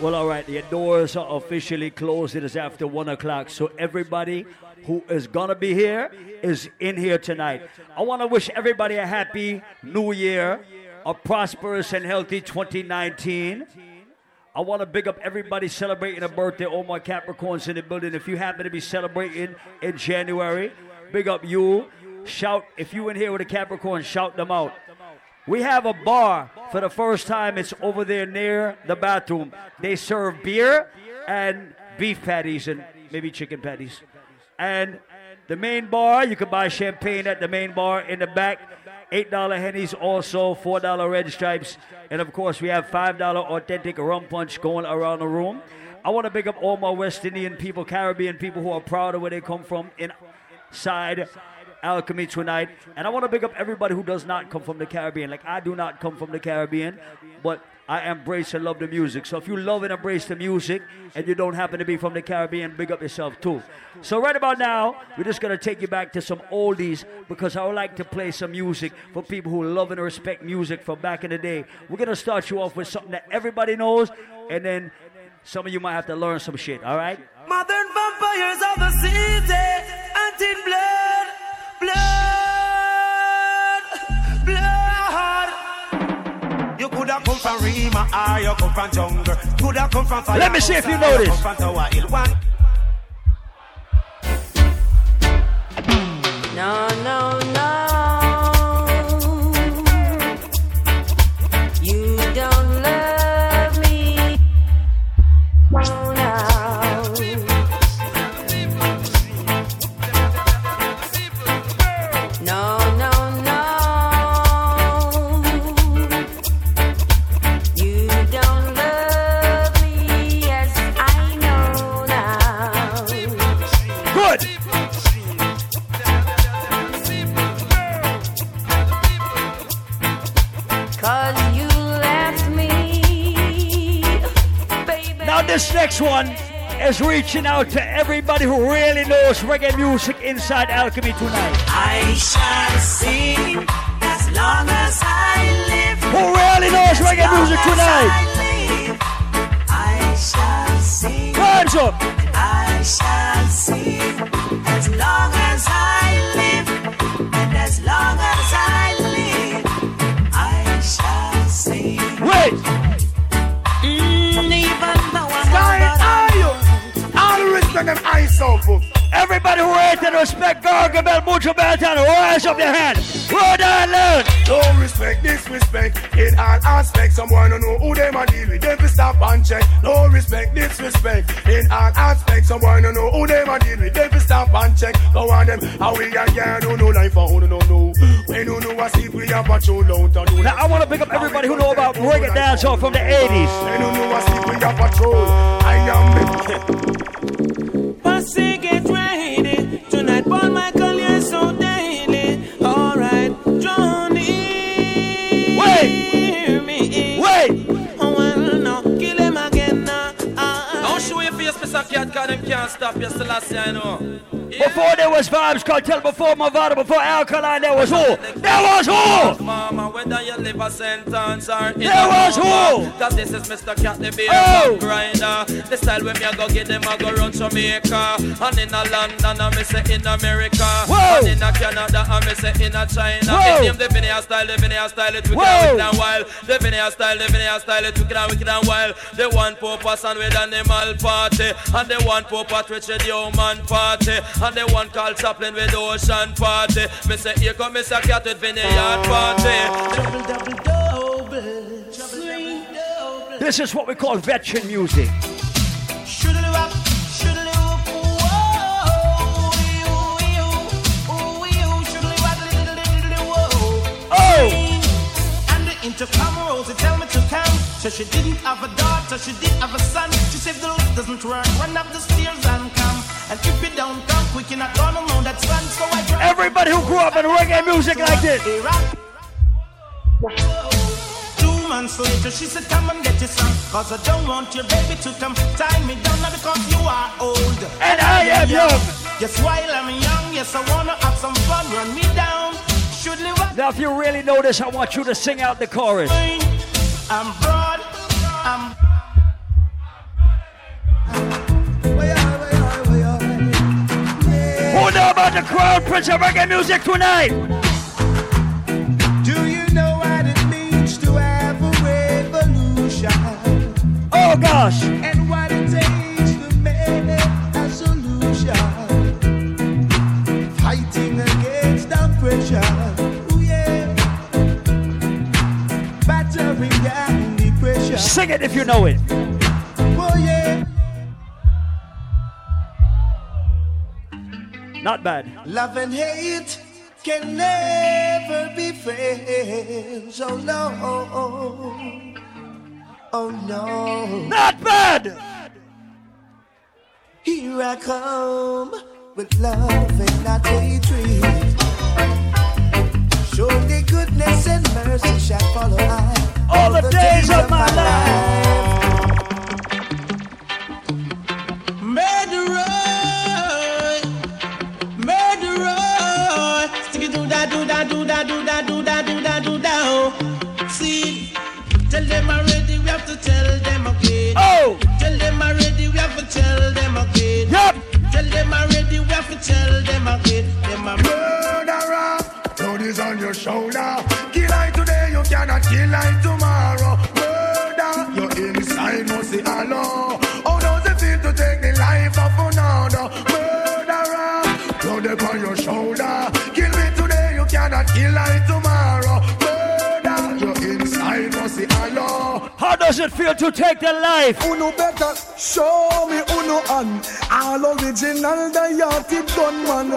Well, all right, the doors are officially closed. It is after one o'clock. So everybody who is gonna be here is in here tonight. I want to wish everybody a happy new year, a prosperous and healthy 2019. I want to big up everybody celebrating a birthday. All my Capricorns in the building. If you happen to be celebrating in January, big up you. Shout if you in here with a Capricorn, shout them out. We have a bar for the first time. It's over there near the bathroom. They serve beer and beef patties and maybe chicken patties. And the main bar, you can buy champagne at the main bar in the back. $8 Hennies also, $4 Red Stripes. And of course, we have $5 authentic rum punch going around the room. I want to big up all my West Indian people, Caribbean people who are proud of where they come from inside Alchemy tonight. And I want to pick up everybody who does not come from the Caribbean. Like, I do not come from the Caribbean, but I embrace and love the music. So if you love and embrace the music and you don't happen to be from the Caribbean, big up yourself too. So right about now, we're just gonna take you back to some oldies because I would like to play some music for people who love and respect music from back in the day. We're gonna start you off with something that everybody knows, and then some of you might have to learn some shit. All right? Modern vampires of the city, blood, blood, blood. You could have come from Rima or you come from jungle. Could have come from fire. Let me see if you know this. No, no, no. Next one is reaching out to everybody who really knows reggae music inside Alchemy tonight. I shall sing as long as I live. Who really knows reggae music tonight? I shall sing. Hands up. I shall sing as long as All the respect and I so folks. Everybody who rate and respect Gargamel, Mucho Belton, rise up your hand. Rhode Island. No respect, disrespect in all aspects. Someone don't know who them a deal with. Them stop and check. No respect, disrespect in all aspects. Someone don't know who them a deal with. Them stop and check. Go on them. How we a girl don't know life oh, for who don't know. When you know a sleep, we have a out and do Now I want to pick up everybody who know about reggae dancehall from the 80s. When you know a sleep, we have a show. I am Pussy, get ready. Tonight, Paul Michael, you're so face, Mr. Cat, cause them can't stop you year, I know. Before there was Vybz Kartel, before Mavado, before Alkaline, there was who? There was who? Mama, whether you live a sentence or in There was coma. who? Cause this is Mr. Cat, the beer Oh. grinder. The style when me a go get them, I go run Jamaica. And in a London, I me say in America. Whoa. And in a Canada, I me say in a China. Whoa. Name the Vinny style, the Vinny style, it wicked and wicked and wild. The Vinny style, the Vinny style, it wicked and wicked and wild. The one purpose and with animal party. And the one purpose which is the human party. And the one called Chaplin with ocean party. Me say here come Mr. Cat with vineyard party. This is what we call veteran music. Oh! And the intercom rose to tell me to come. So she didn't have a daughter, she did have a son. She said the lift doesn't work, run up the stairs and come. And if you don't come quick, you're not gonna know that son. So I drive Everybody who grew up in reggae music like this. Two months later, she said, Come and get your son. Cause I don't want your baby to come tie me down now because you are old. And I am young. Yes, while I'm young, yes, I wanna have some fun. Run me down. Should live. Now, if you really know this, I want you to sing out the chorus. I'm who know about the crowd prince of reggae music tonight? Do you know what it means to have a revolution? Oh gosh. And Sing it if you know it. Oh, yeah. Not bad. Love and hate can never be friends. Oh no. Oh no. Not bad. Here I come with love and not hatred. Surely goodness and mercy shall follow I All the days of my life. Murderer, murderer. Stick it do da do da do da do da do da do da do da. oh. See, tell them already. We have to tell them again. Oh. Tell them already. We have to tell them again. Yup. Tell them already. We have to tell them again. Them a Murderer, is on your shoulder. Kill I today, you cannot kill I tomorrow. Does it feel to take their life? Uno better show me uno and all original diatic gunman.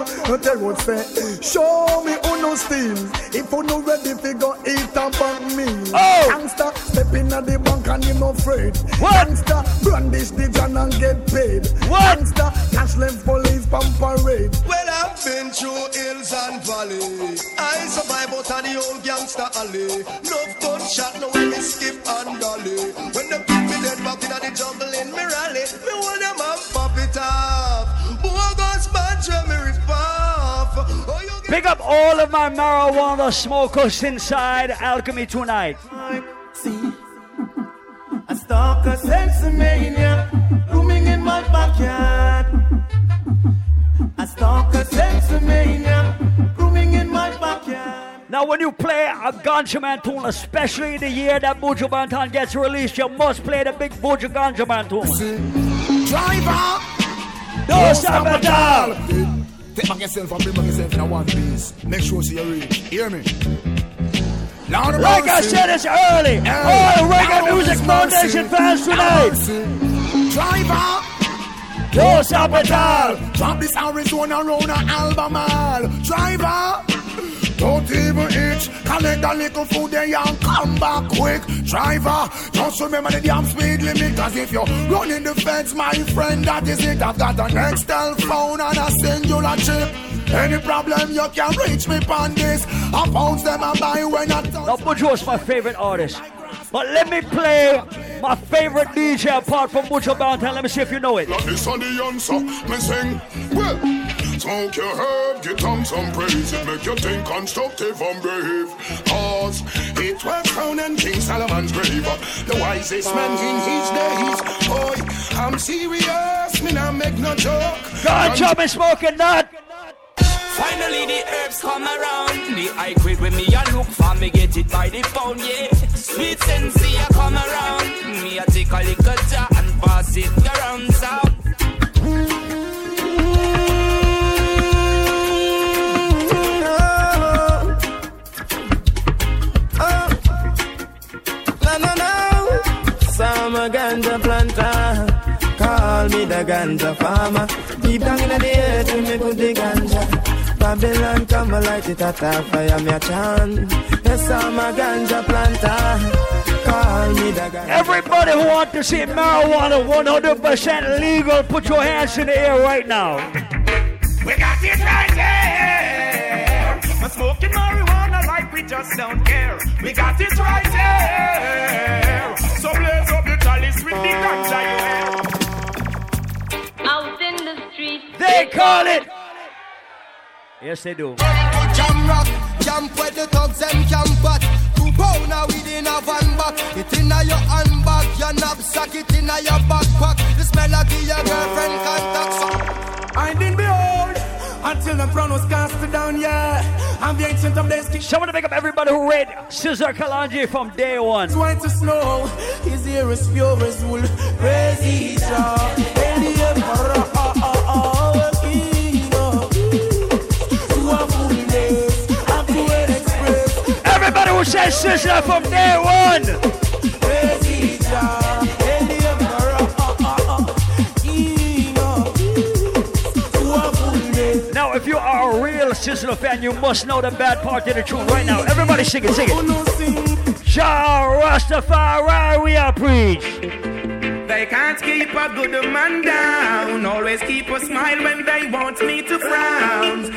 They would say, show me uno steal. If uno ready fi go eat a bank me. Oh. Gangster step in at the bank and him afraid. What? Gangster brandish the gun and get paid. What? Gangster cash left police pump parade. Well, I've been through hills and valleys. I survive out of the old gangster alley. Love gunshot, no when me skip and dolly. When them keep me dead back in the jungle in me rally, me hold them up, pop it off. Bogus bunch when me rip off. Oh, you get Pick up all of my marijuana smokers inside Alchemy tonight. See, a stalker sensomania looming in my backyard. A stalker sensomania looming in my backyard. Now, when you play a Ganja Man tune, especially the year that Buju Banton gets released, you must play the big Buju Ganja Man tune. Driver, No stop at all. Take back yourself and bring back yourself in a one piece. Make sure you read. Hear me. Lord Like I said, it's early. All Reggae Music Foundation fans tonight. Driver, No stop at all. drop this Arizona Rona album all. Driver, don't even itch. Collect a little food there and come back quick. Driver, just remember the damn speed limit. Cause if you're running the fence, my friend, that is it. I've got an Excel phone and a singular chip. Any problem, you can reach me on this. I phones them I buy when I talk. Now, Buju is my favorite artist. But let me play my favorite DJ apart from Buju Banton. Let me see if you know it. This on the answer, me sing. Well, smoke your herb, get on some praise. It make you think constructive and brave. Cause it was crowned and King Solomon's grave. The wisest man in his days. Boy, I'm serious, me not make no joke. God, Ganja me smoking that. Finally the herbs come around. The I quit when me a look for me get it by the pound, yeah. Sweet sensei a come around. Me a take a little jar and pass it around so. Call me the ganja farmer. Deep down in the earth, we me put the ganja. Babylon come and light it at a fire, me a chant. Yes, I'm a ganja planter. Call me the ganja. Everybody who want to see marijuana 100% legal, put your hands in the air right now. We got it right here. We're smoking marijuana like we just don't care. We got it right here. So blaze up the chalice with the ganja They call it. Yes, they do. Jam rock, jump where the thugs and camp at. Two pounder within a van back. It inna your handbag, your knapsack, it inna your backpack. The smell of your girlfriend contact. So And in behold, until the throne was cast down, yeah. I'm the ancient of days, king. Someone to make up everybody who read Sizzla Kalonji from day one. It's white as snow, his ear is pure as wool. Praise ye, the emperor, of kings. To a fullness. Now, if you are a real Sizzla fan, you must know the bad part of the tune right now. Everybody sing it, sing it. Jah Rastafari, we are preach. They can't keep a good man down. Always keep a smile when they want me to frown.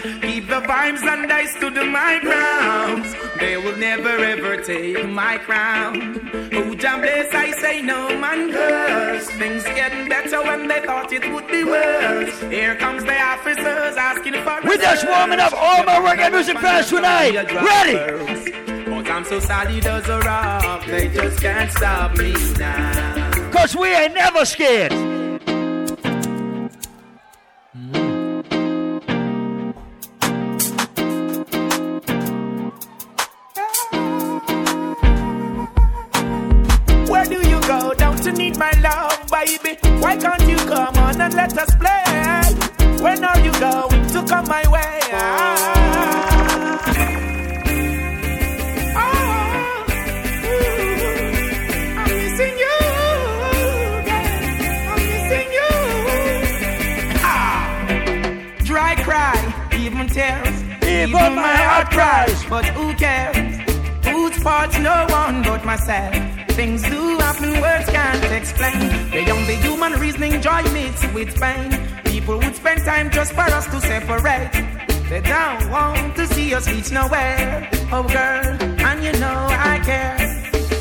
The vibes and I stood my ground. They will never ever take my crown. Who jam bless, I say no man curse. Things getting better when they thought it would be worse. Here comes the officers asking for We just warming up all my reggae music fans tonight. Ready? Oh, but I'm so solid as a rock, they just can't stop me now. Cause we ain't never scared. Things do happen, words can't explain. Beyond the human reasoning, joy meets with pain. People would spend time just for us to separate. They don't want to see us reach nowhere. Oh, girl, and you know I care.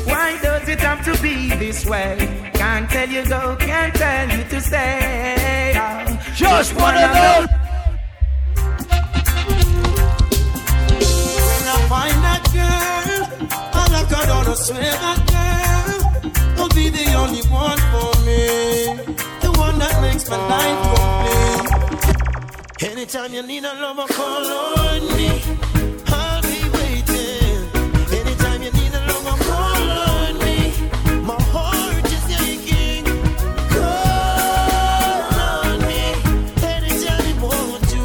Why does it have to be this way? Can't tell you go, can't tell you to stay. Oh, Just wanna know. I swear that girl will be the only one for me. The one that makes my life complete. Anytime you need a lover, call on me. I'll be waiting. Anytime you need a lover, call on me. My heart is. Call on me. Anytime you want to.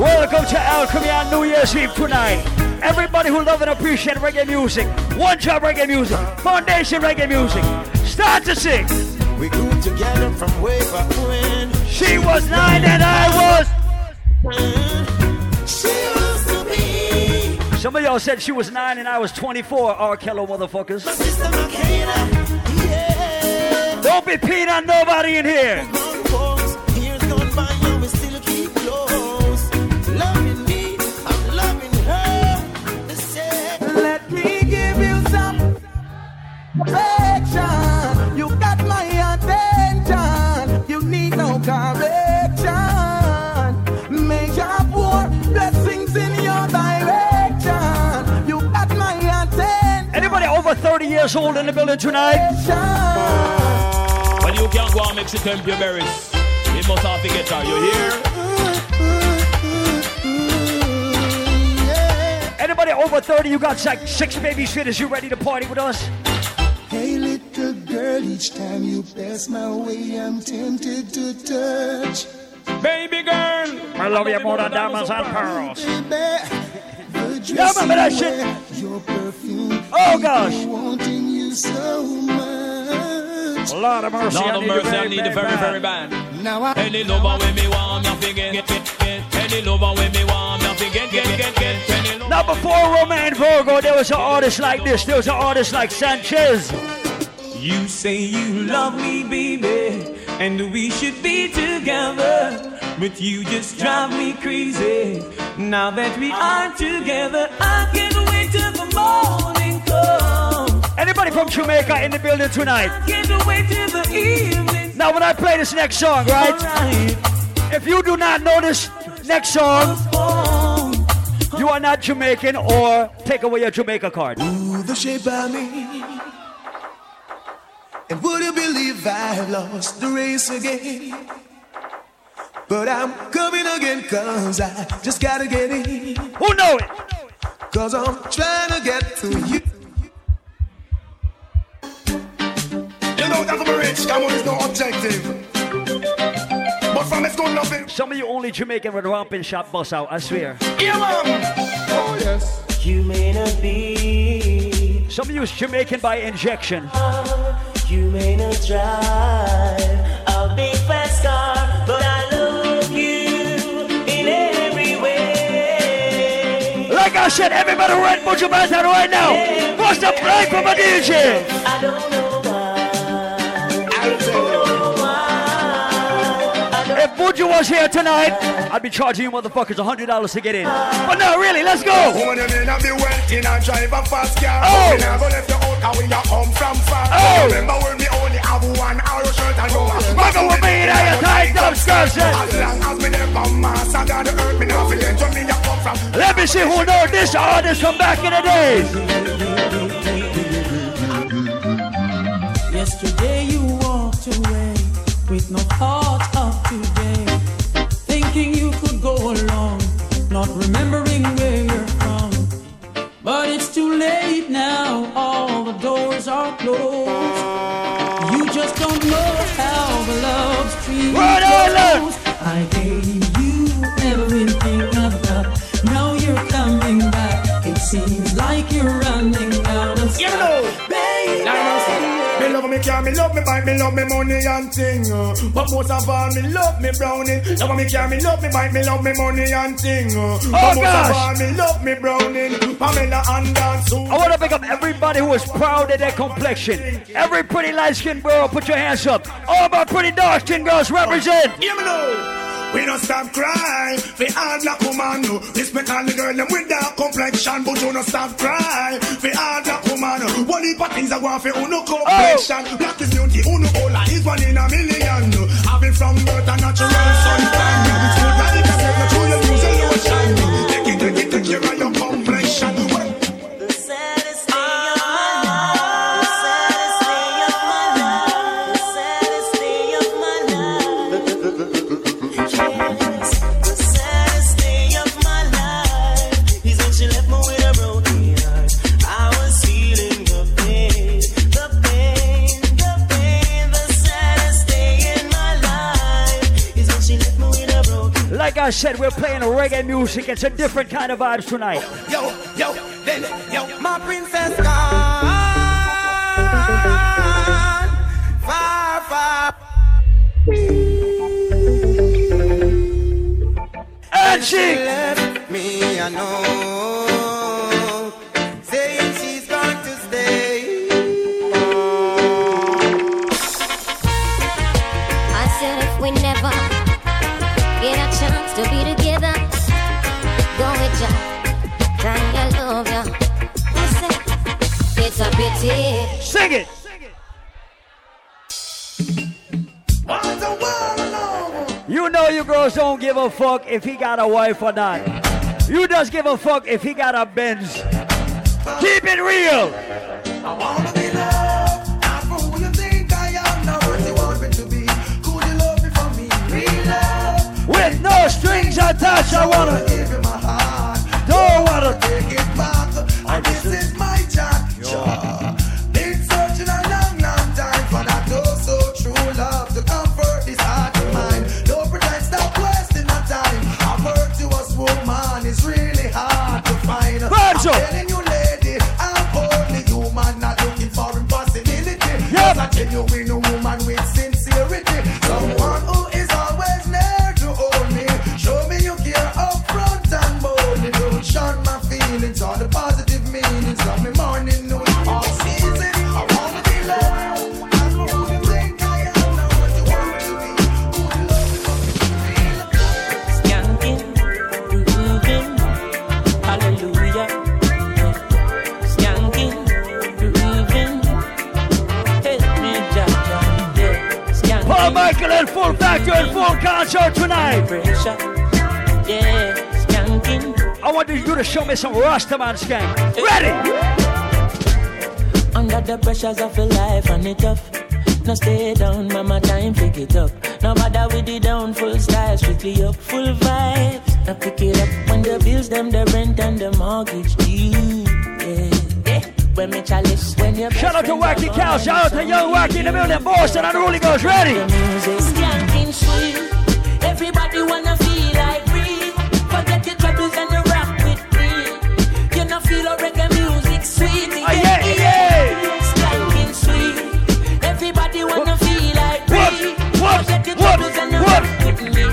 Welcome to Alchemy on New Year's Eve tonight. Everybody who love and appreciate reggae music, one job reggae music, foundation reggae music, start to sing. We grew together from way back when. She was nine and I was. She used to be Some of y'all said she was nine and I was 24. R. Kelly motherfuckers. Makeda. Yeah. Don't be peeing on nobody in here. 30 years old in the building tonight? Well, you can't go and mix it temp your berries. It must have to get her. You hear? Anybody over 30, you got like six babysitters, you ready to party with us? Hey, little girl, each time you pass my way, I'm tempted to touch. Baby girl. I love you more than diamonds and pearls. Baby, Yeah, remember that shit? Your perfume. Oh, gosh. Wanting you so much. Lord of mercy, Lord I of need mercy, I need the very very, bad. very bad. Now I. Any lover with me warm, you forget, get, get, get. Any lover with me warm, you forget, get, get, get. Any lover Now, before Romain Virgo, there was an artist like this. There was an artist like Sanchez. You say you love me, baby, and we should be together. But you just drive me crazy. Now that we are together, from Jamaica in the building tonight? Can't wait till the evening. Now, when I play this next song, right? If you do not know this next song, you are not Jamaican or take away your Jamaica card. Ooh, the shape of me. And would you believe I lost the race again? But I'm coming again cause I just gotta get in. Who know it? Cause I'm trying to get to you. You know that I'm rich, come on, it's no objective. But from it's good loving. Some of you only Jamaican with romping shop bust out, I swear. Yeah, man. Oh, yes. You may not be. Some of you is Jamaican by injection. Uh, you may not drive a big fast car, but I love you in every way. Like I said, everybody right put your hands out right now. What's the play from a DJ? I don't know If Buju was here tonight, I'd be charging you motherfuckers $100 to get in. But no, really, let's go. Woman, you may not be wealthy and drive a fast car. Oh. We never left you out, cause we a come from far. Oh. Remember when we only have one arrow shirt and go. Mother with me in your tight up skirt. As long as me never mass, I got the earth, me not forget where me a come from. Let me see who know this artist from back in the days. Yesterday you walked away with no thought of today, thinking you could go along, not remembering where you're from. But it's too late now, all the doors are closed. You just don't know how the love stream Word Island! I gave Me me car, me love me bike, me love me money and thing. uh. But most of all, me love me brownie. Love me car, me love me bike, me love me money and thing. uh. But most gosh. of all, me love me brownie. Pamela and dance. I want to pick up everybody who is proud of their complexion. Every pretty light skinned girl, put your hands up. All my pretty dark skinned girls represent. Hear me. We don't stop crying. We all black woman. no. Respect all the girl them with dark complexion, but you don't stop crying. We all black woman. no. One heap of things I want for uno complexion. Oh! Black is beauty, uno cola is one in a million. no. Having from birth a natural suntan. no. It's good girl, no true you use a lotion. Take it, take it, take care of your complexion. I said, we're playing reggae music. It's a different kind of vibes tonight. Yo, yo, then, yo, my princess gone. Far, far. And she left me, I it. You know you girls don't give a fuck if he got a wife or not. You just give a fuck if he got a Benz. Keep it real. I wanna be loved, not for who you think I am, not what you want me to be. Could you love me for me? Real love. With no strings attached, I wanna give you my heart. Don't wanna take it back. And this is my chat. Full concert tonight. pressure. Yeah, skanking. I want you to show me some Rastaman skank. Ready? Under the pressures of your life and it tough. Now stay down, mama, time pick it up. No bother with the down, full style, strictly up, full vibes. Now pick it up when the bills, them, the rent and the mortgage due. Yeah, yeah. When me chalice, when you Shout out to Wacky Cow, shout out to Young Wacky in the building, Boston, and the Rolling Girls, ready? Skanking sweet. Everybody wanna feel like free. Forget your troubles and you rock with me. You know feel a reggae music sweet. Ah, yeah, yeah. Skanking sweet. Everybody wanna feel like free. Forget your troubles and you rock with me.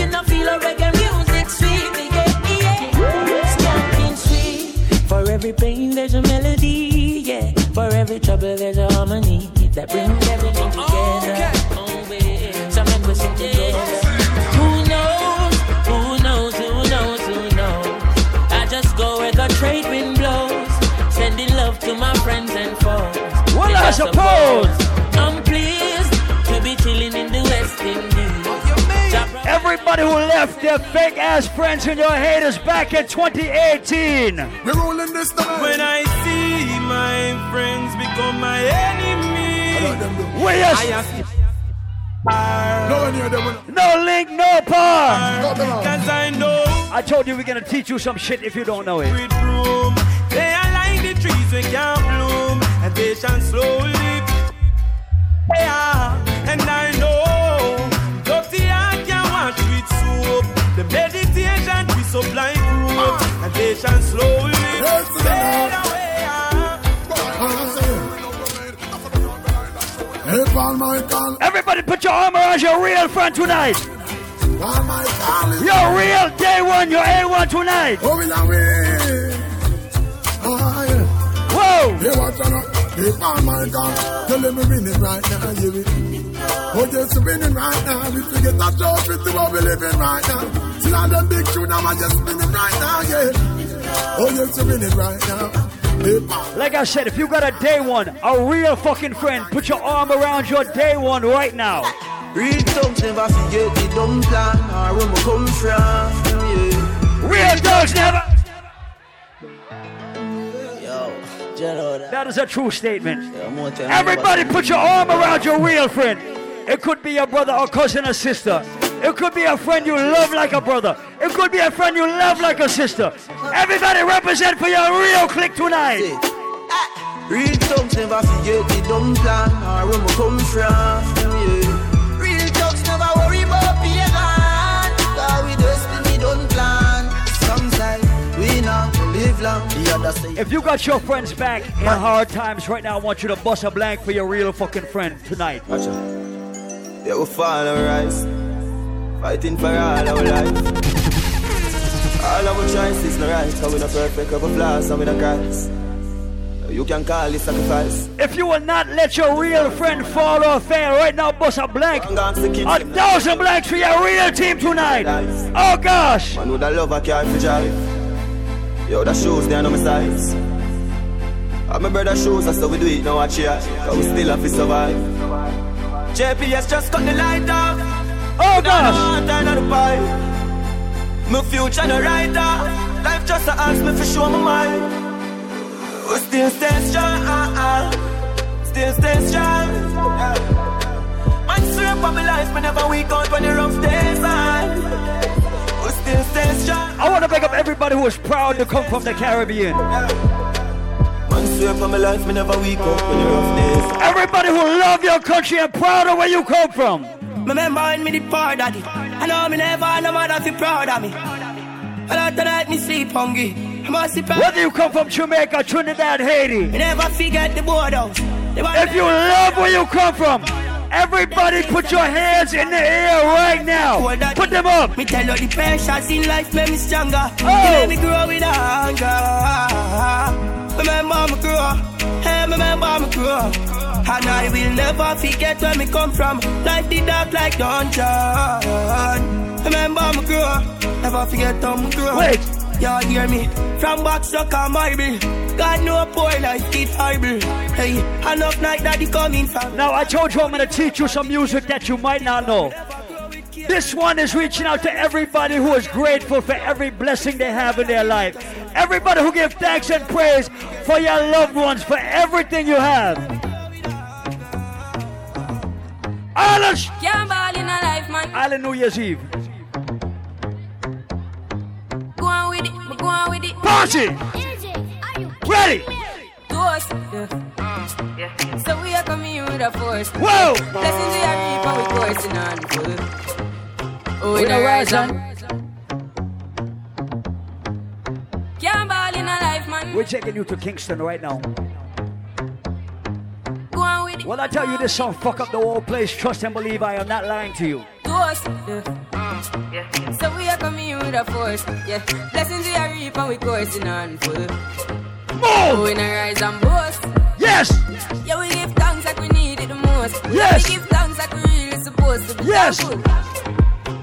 You know feel a reggae music sweet. Yeah, yeah. Skanking sweet. For every pain there's a melody. Yeah. For every trouble there's a harmony that brings everything together. Well, I Because suppose. I'm pleased to be chilling in the West Indies. Everybody who left their fake ass friends and your haters back in 2018. We're rolling this time. When I see my friends become my enemy, Where I you- ask No one here, them. No link, no par. Cause I know I told you we're gonna teach you some shit if you don't know it. They are like the trees we can't bloom, and they shall meditation we supply and they shall slowly fade away. Hey, Paul Michael. Everybody put your arm around your real friend tonight. Paul Michael. Your real day one, your A1 tonight. Oh, we are we. Ah, yeah. Whoa. Hey, watch out. Hey, Paul Tell them we're winning right now, yeah, we. Oh, yes, we're winning right now. We forget that trophy to what we living right now. See all them big tune, I'm just winning right now, yeah. Oh, yes, we're winning right now. Like I said, if you got a day one, a real fucking friend, put your arm around your day one right now. Real thugs never forget the dumb plan or where we come from. Yeah. Real dogs never. That is a true statement. Everybody put your arm around your real friend. It could be a brother or cousin or sister. It could be a friend you love like a brother. It could be a friend you love like a sister. Everybody represent for your real clique tonight. Real thugs never forget the dumb plan where we come from. If you got your friends back in hard times right now, I want you to bust a blank for your real fucking friend tonight. Watch out. Yeah, we fall and rise. Fighting for all our life. All our choices no right. Cause we no perfect, we flaws and we no Christ. You can call it sacrifice. If you will not let your real friend fall or fail right now, bust a blank. A thousand blanks for your real team tonight. Oh gosh. Man with a love I carry for drive. Yo, the shoes, they are no my size. I'm my brother shoes, that's how we do it now, watch here. Cause we still have to survive. JPS just cut the light off. Oh gosh. Turn on the pipe. My future no writer. Life just a ask me for show my mind. We still stay strong. Still stay strong. Yeah. Man, swear for my life, me never weak out when the rough days on. I want to pick up everybody who is proud to come from the Caribbean. Man, swear for my life, me never weak out when the rough days. Everybody who love your country and proud of where you come from. Remember me the poor daddy I know me never no mother feel proud of me And after that me sleep hungry I must sleep Whether you come from Jamaica, Trinidad, Haiti. Never forget the boardhouse If you love where you come from, everybody put your hands in the air right now. Put them up. Me tell you the pressures in life make me stronger Oh. Me grow with hunger Remember me grow Hey, remember me grow and I will never forget where me come from. Life the dark like dungeon. Remember me grow, never forget how me grow. Wait. Y'all hear me? From box to come Bible. God know poor life it horrible. Hey, enough night that he coming from. Now, I told you I'm going to teach you some music that you might not know. This one is reaching out to everybody who is grateful for every blessing they have in their life. Everybody who give thanks and praise for your loved ones, for everything you have. Silence! Can't ball in a life, man. Island New Year's Eve. Go on with it, but go on with it. Party! Ready! Toast. Mm, yeah. So we are coming with a force. Whoa! Blessings we are reap and we coursing on full. Oh, We in the a rise rise on. Can't ball in a life, man. We're taking you to Kingston right now. Go on with it. When I tell you this song fuck up the whole place, trust and believe I am not lying to you. Toast. Yeah. So we are coming with a force. Yeah. Blessings we are reap and we coursing on full. Oh, in a rise and boast. Yes. Yeah, we give thanks like we need it the most. Yes. We give thanks like we really supposed to be Yes. thankful.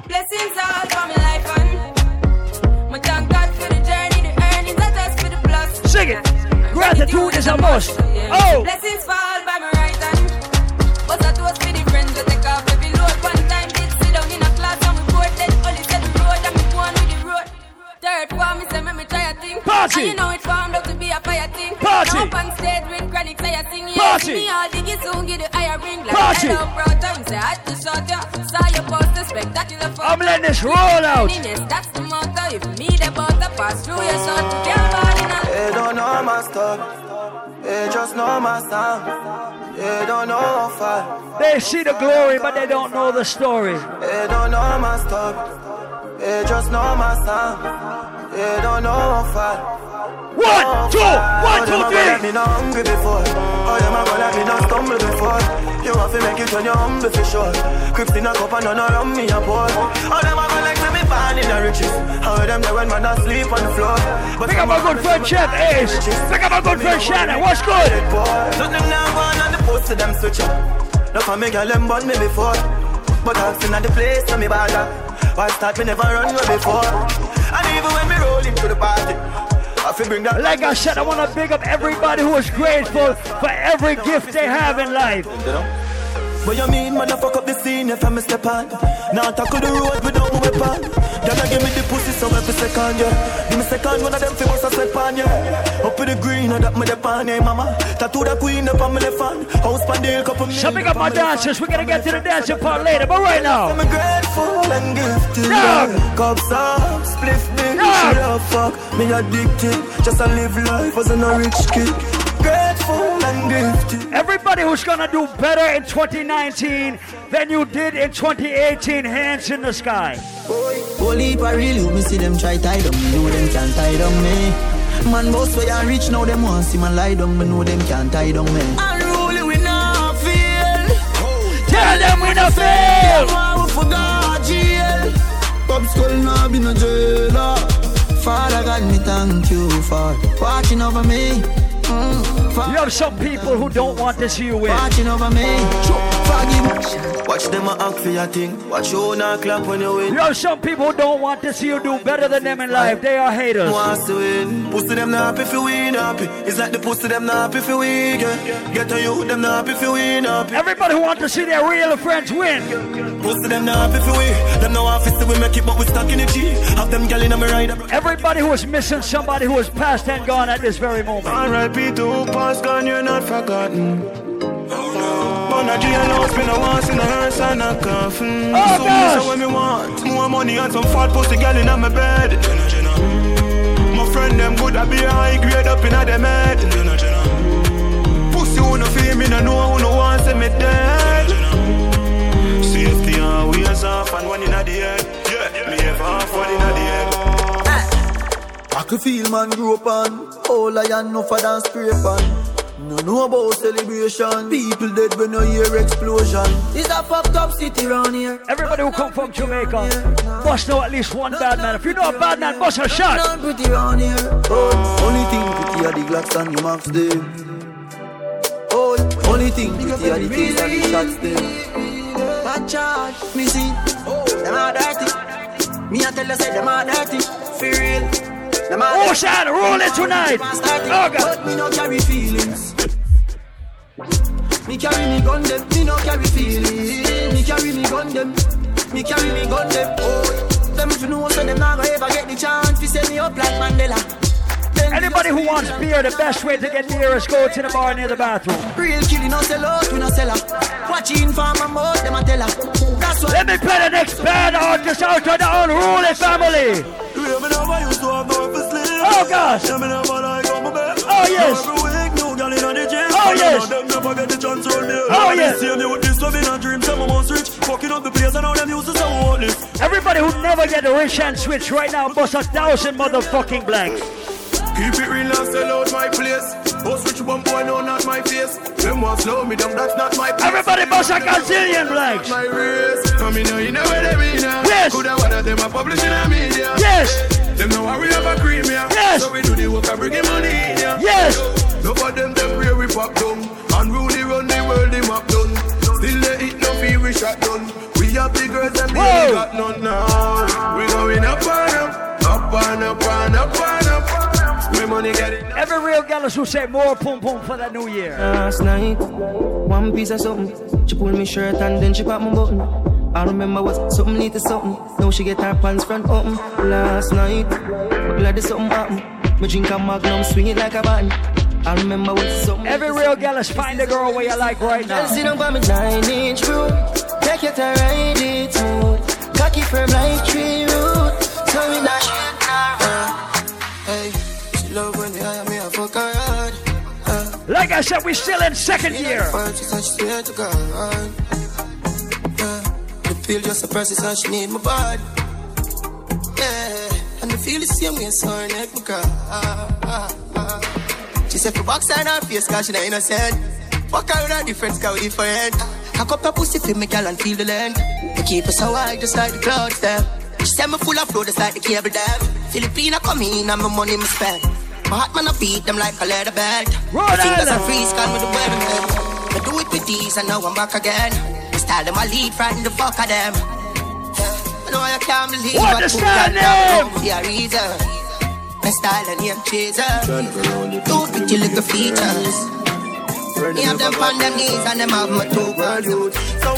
Blessings all for my life and my thank God for the journey, the earnings, not just for the plus. Sing it. Gratitude is a must. Yeah. Oh. Blessings fall by my right hand. But I toast for the friends that take off every load. One time did sit down in a class and we board then only said the road and me go on with the road. Third form, me say me, me try a thing. Party. And you know it formed out to be a fire thing. Party. Up on stage with chronic say sing. Yes, Party. me all diggy soon get the higher ring. Like Party. hello, proud time say I just shot ya. Saw your poster spectacular photo. I'm letting this roll out. That's the motto. If me the butter pass through your shot, can't a They don't know my stuff. They just know my sound. They don't know how far. They see the glory, but they don't know the story. They don't know my stuff. They just know my sound. They don't know how far. One, two, one, oh, two, Let three. me not hungry before. Oh, you gonna let me not stumble before. You have to make it when you're humble for sure. Crips in a cup and none around me a pour. Oh, them a go like to me born in the riches. How them there when man asleep on the floor. But Pick up my good friend Chef Ace. Pick up my good friend Shannon. What's good? Nothing now on on the post to them switch up. No for me girl them burn me before. But I've seen at the place so me bother. Why start me never run way before. And even when me roll into the party. I feel bring that Like I said, I want to big up everybody who is grateful for every gift they have in life. What you mean, man, I fuck up the scene if I'm a step on. Now tackle the road without my weapon. Then I give me the pussy so every second, yeah. Give me second, one of them bust a step on, yeah. Up with the green, and that me the pan, hey, mama. Tattoo the queen up on me left hand. House pandale, couple So big up my dancers. We're gonna get to the dancing part later, but right now. I'm grateful and gifted. Yeah. Yeah. Cups up, spliff big, Yeah. she love fuck. Me addicted, just to live life as a rich kid. Grateful and gifted. Everybody who's gonna do better in 2019 than you did in 2018, hands in the sky. Whole heap of real you, me see them try tie down me, know them can't tie down me. Man boss where you reach now, them want see man lie down, me know them can't tie down me. Unruly we not feel. Tell them we not fail. Why we forgot jail? Pop skull now be no jailer. Father God, me thank you for watching over me. Mm, You have some people who don't want to see you win. watching over me. Forgive Watch them a act for your thing. Watch you not clap when you win. You have some people don't want to see you do better than them in life. They are haters. Wants to win. Pussy them not happy if you win happy. It's like the pussy them not happy if you win. Yeah. Get to you, them not happy if you win happy. Everybody who wants to see their real friends win. Pussy them not happy if you win. Them no office we make it, but we stuck in the G. Have them gal in a me ride. Everybody who is missing somebody who is past and gone at this very moment. R.I.P. to past gone, you're not forgotten. But a jailhouse, been a once in a hearse and a coffin. Mm, oh, so gosh. me say when me want more money and some fat pussy girl in my bed. My friend them good, I be a high grade up in a them head. Pussy who no feel me, no know who no want see me dead. Safety always off and one in a the head. Yeah, me ever off one in a the head. I could feel man grow up on All I and no for dance scrape on No know about celebration. People dead when no hear explosion. It's a fucked up city round here. Everybody who come from Jamaica must know at least one bad man. If you know a bad man, bust a shot. None pretty round here. Oh, Only thing pretty are the Glocks and the Max them Oh, only thing pretty are the things and the shots them Bad charge, me see. Oh. Them are dirty. Me I tell you say them are dirty. For real Are Oh, roll it tonight. Oh, God. Me no carry feelings Me carry me gun them, me no carry feelings. Me carry me gun them, me carry me gun them. Oh, them you know so them not gonna ever get the chance to set me up like Mandela. Anybody who wants beer, the best way to get beer is go to the bar near the bathroom. Real killing no sell out, we no sell out. Watching for my mouth, them a tell That's why. Let me play the next band artist out of the unruly family. Oh gosh. Oh yes. Oh yes. Oh yes. Everybody who never get a rich and switch right now bust a thousand motherfucking blanks. Keep it real and sell out my place. Oh, switch one boy, no, not my face. Them want slow me down, that's not my place. Everybody bust a gazillion blanks. My race. Come in, you know where they now. Yes. Could have one of them are publishing a media. Yes. Them know how we have a cream here. Yes. So we do the work and bring in money here. Yes. No for them, them where we pop down. And really run the world, the map done. Still they eat no feel we shot done. We have the girls and they ain't got none now. We going up and up. Up and up and up and up. We money getting Every real gal who say more pum pum for the new year. Last night, one piece of something. She pulled me shirt and then she popped my button. I remember what something lead to something. Now she get her pants front open. Last night, but glad there's something happened. Me drink a magnum, swing it like a button. I remember what something. Every real gal is find a girl where you like right now. Girl, sit down by me nine inch root. Take it to ride it smooth. Cocky firm like tree root. Tell me not Like I said, we still in second year. First, she said she swear to God. Yeah, the pill just a process and she need my body. Yeah, and the feel the same way, so her neck, my God. She said for box in her face, cause she not innocent. Fuck her with her different scout different. Cock up her pussy for me, girl, and feel the land. Me keep her so high, just like the clouds, them. She said me full of flow, just like the cable dam. Filipina come in, and my money me spend. My heart man, I beat them like a leather belt. Rhode My fingers Island. are freeze, call me the weatherman. I do it with these, and now I'm back again. Style them, I lead, frighten the fuck of them. I know I can't believe What what the two style girl have name? come for a reason. My style and name chaser. Two pretty little features. Me have them on them knees and them have my two girls. So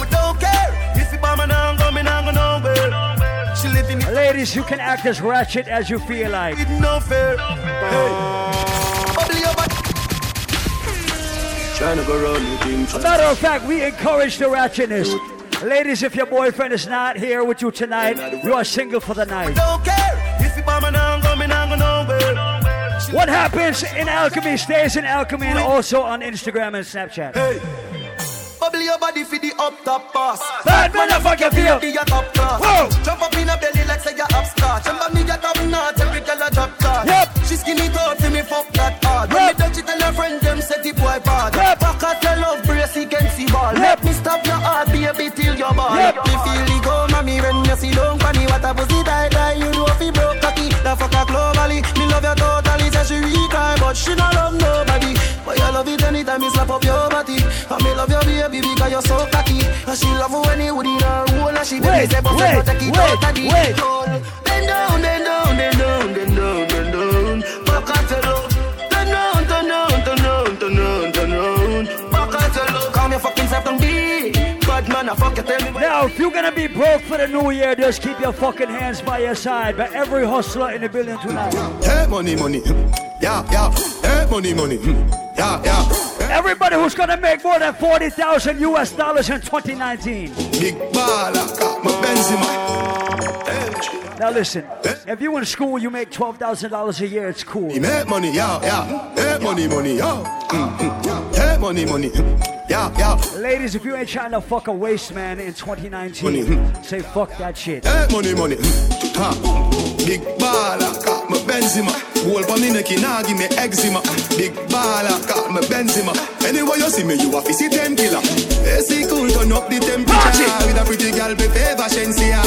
Ladies, you can act as ratchet as you feel like. no fair. Hey, bubble your body. Trying to go round the thing. As a matter of fact, we encourage the ratchetness. Ladies, if your boyfriend is not here with you tonight, you are single for the night. Don't care if you bomb and I'm going, I'm nowhere. What happens in Alchemy stays in Alchemy and also on Instagram and Snapchat. Hey, bubble your body for the up top boss. Bad motherfucker feel. Be a top class. Whoa. Jump up in a belly like say you're upstart. Remember me get up north, every girl a drop card. Yep. She skinny good for me fuck that hard. When Yep. me touch it tell her friend them set the boy bad. Yep. Back at your love brace, he can see ball. Yep. Let me stop your heart, baby, till your ball. Yep. Me feel the go, mommy, when you see don't funny. What a pussy die die, you know if he broke cocky. The fuck a globally, me love you totally. Say she weak, but she not love nobody. Body. And me love your baby because you're so cocky. And she love when you would in her hole. And she Wait, baby say, but take it wait, out of the wait. hole. Bend down, bend down, bend down, bend down, bend down. Man, I fuck you, tell. Now, if you're gonna be broke for the new year, just keep your fucking hands by your side. But every hustler in the building tonight. Hey, money, money. Yeah, yeah. Hey, money, money. Yeah, yeah. Everybody who's gonna make more than 40,000 US dollars in 2019. Big baller, got my Benzema. Now listen, if you in school, you make $12,000 a year, it's cool. he make money, yeah, yeah. Hey, money, money, yeah. Mm, mm. Hey, money, money. Yeah, yeah. Ladies, if you ain't trying to fuck a waste man in 2019, Money. say fuck that shit. Hey, money, money. Hmm. Ha. Big baller, got my Benzema. Whole for me neck, nah give me eczema. Big baller, got my Benzema. Anywhere you see me, you to see ten killer. AC cool, turn up the temperature. With a pretty girl, be favor, Shensia.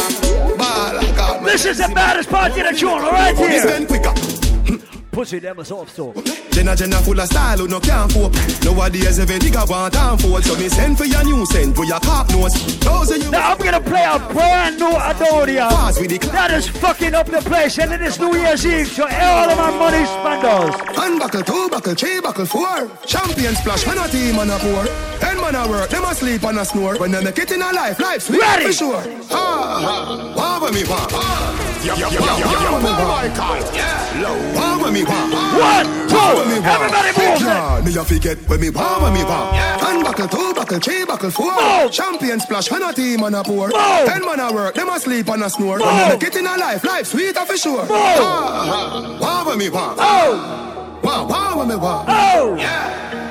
Baller, got my This is the baddest party that you're on right Money here. Hmm. Spend quicker. Pussy them is off so. Jenna Jenna full of style who no can't cope Nowadays every nigga want and forward So me send for your new send for your cop nose Those of you Now I'm gonna play a brand new Adonia Fast with the clock. that is fucking up the place, and it is New Year's Eve, so all of my money spenders. One buckle, two buckle, three buckle, four Champion splash, man a team and a pour Ten man a work, them a sleep and a snore When they make it in a life, life sweet Ready. for sure Ah, ah, what when me want ah. Yeah, yeah, yeah, yeah, yeah. Michael. Yeah. Power me want. One, two, Power me want. everybody move. Yeah, me a forget when me power me want. One buckle, two buckle, three buckle, four. Move. Champion splash, when a team on a pour. Move. Ten man a work, them a sleep and a snore. Move. When it in a life, life sweet for sure. Move. Ah, Power me want. Oh, Wow, power me want. oh,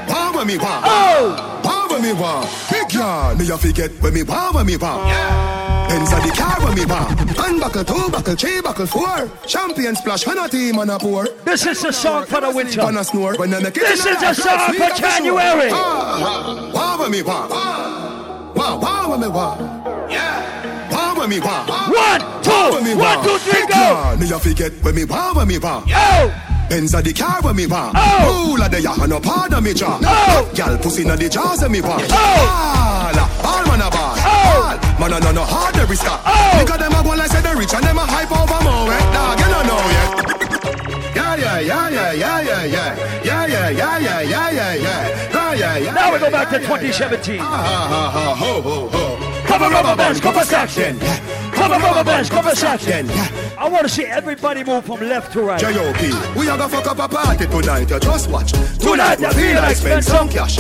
Power me want. oh. Power me want. Big yard, me a forget when me power me want. Benz a the car when me want. One buckle, two buckle, three buckle, four. Champion splash, when a team on a pour. This is the song for the winter. On a snore, when they This is a song for sweet for sure. January. Ah, Power me want. Wow, power me want. Power me want. One, two, me one, want. two, go. yard, Me a forget when me power me want. Oh, Benz a the car when me want. Oh. Rule of the ya and no part of me jaw. Oh. Gal pussy na the jaws of me want. Oh. All, all man a ball. Man a no no hard every star. Oh. Nigga them a go like say they rich and them a hype over more. Eh? Dog, you don't know yet. Yeah, yeah, yeah, yeah, yeah, yeah, yeah. Yeah, yeah, yeah, yeah, yeah, yeah, yeah. Yeah, yeah, yeah. now we go back to 2017. yeah. Ha, ha, ha, ho, ho, ho. Cover rubber bands, cover section. Cover rubber bands, cover section. I want to see everybody move from left to right. J.O.P. We are gonna fuck up a party tonight, you just watch. Tonight, I feel like spend some cash.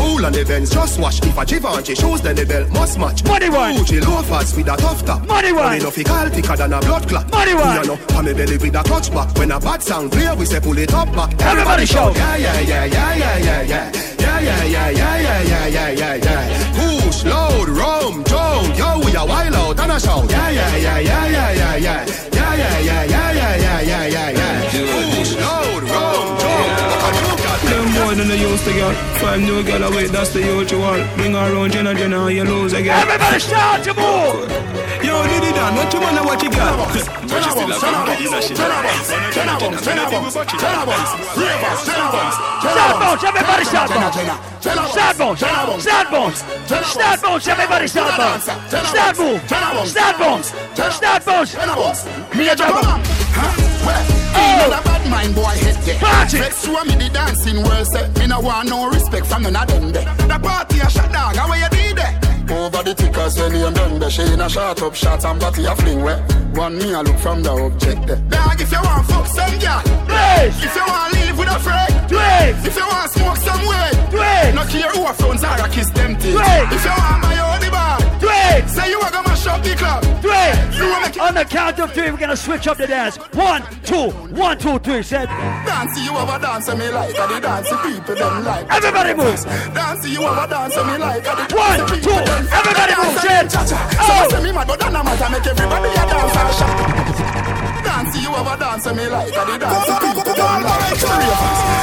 Cool on the bends, just watch. If a Givenchy shoes, then the belt must match. Money one. Gucci loafers with a tough top. Money one. Money no fi call thicker than a blood clot. Money one. You know, on me belly with a clutch back. When a bad sound clear, we say pull it up back. Everybody, shout. Yeah, yeah, yeah, yeah, yeah, yeah, yeah. Yeah, yeah, yeah, yeah, yeah, yeah, yeah, yeah. Push, load, rum, jump. Yo, we are wild out and a shout. Yeah, yeah, yeah, yeah, yeah, yeah, yeah. Yeah, yeah, yeah, yeah, yeah, yeah, yeah, yeah. the used to girl. Five new girl away, that's the usual. Bring her around, Jenna, Jenna, you lose again. Everybody shout your move! Yo, did it done? What you wanna watch it, girl? Turn up, turn up, turn up, turn up, turn up, turn up, turn up, turn up, Shout bones, everybody shout bones. Shout bones, shout bones. Shout bones, everybody shout bones. Shout bones, shout bones, shout bones. Me a drop. Huh? Oh. a bad mind boy head there. Party. Vex show me the dancing world set. Me no want no respect from none of them there. The party a shot dog, how you did there? Over the tickers when you done there. She in a shot up shots and body a fling where. One me a look from the object there. Dog, if you want fuck some girl. Please. If you want to live with a friend. Please. If you want smoke some way. Please. No care who a phones are, I kiss them things. Please. If you want my own Say you a gonna mash up the club. Three. You make On the count of three, we're gonna switch up the dance. One, two, one, two, three. Said. Dance you ever dance me like I the dance people them like. Everybody moves. Dance you ever dance me like the One, two, everybody moves. Dance Jen. cha cha. Oh. So me mad, but that no matter. Make everybody a dance and shot. Dance you ever dance me like I the dance people them like.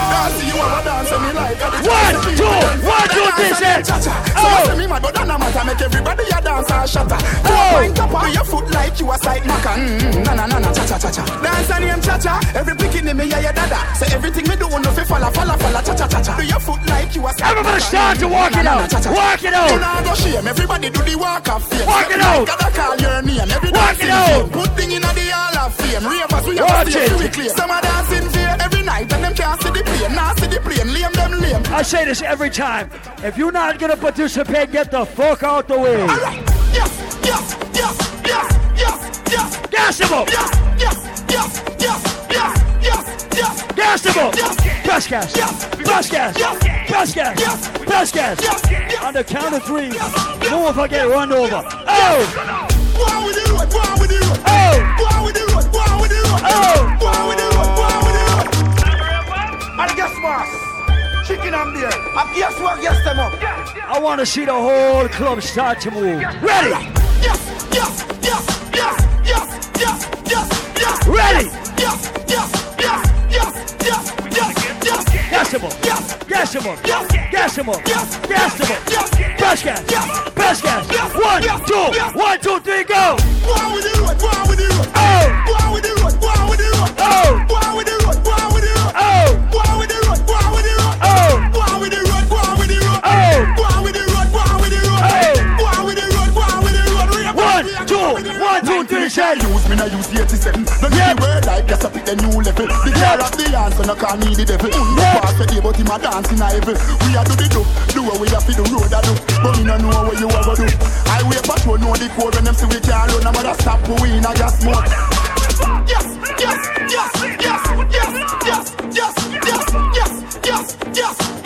Dance you dance me like I the dance two, people them. one, two, Dance three, and Jen. cha cha. Oh. So say me mad, but that no matter. Make everybody a dance and shot. Oh. On your foot like you a side maca. Mm, Na na na na cha cha cha cha. Dance and name cha cha. Every bikini me yeah yeah dada. Say everything me do no fi falla falla falla cha cha cha cha. Do your foot like you a side Everybody start to walk it out. Walk it out. You know go shame. Everybody do the walk of fame. Walk it out. Gotta call your name. Every Walk it out. Put thing in the hall of fame. Ravers we have a stage clear. Some are dancing every night and them can't see the plane. Now see the plane. Lame them lame. I say this every time. If you're not gonna participate, get the fuck out the way. Alright. Yes, yes, yes, yes, yes, yes. Gas him up. Yes, yes, yes, yes, yes. Gas up. Press gas. Yes. Press gas. Press gas. Press gas. On the count of three. No if I get run over. Oh. oh! Go on with the road, go on with the road. Oh! Go on with the road, go on with the road. Oh! Go on with And guess what? Chicken and beer. And guess what? Guess them up. I want to see the whole club start to move. Ready? Yes, yes, yes, yes, yes, yes, yes, yes. Ready? Yes, yes, yes, yes, yes, yes, yes. Gas him up. Yes. Gas him up. Yes. Gas him up. Yes. Gas him up. Yes. Press gas. Yes. Press gas. Yes. One, Yes. two, Yes. one, two, three, go. Go on with the road, go on with the road. Oh! Go on with the road, go on with the road. Oh! Go on road. one, two, three. Use me, now use the 87. Don't Yep. the word like just up at the new level. The car of the answer, no can need the devil. No Yep. pass the day, but him a dance in a heaven. We a do the do, do what we have to the road a do. But me no know what you ever do. Highway patrol know the code when them see we can't run. I'm gonna stop we in a gas smoke. yes, yes, yes, yes, yes, yes, yes, yes, yes, yes, yes,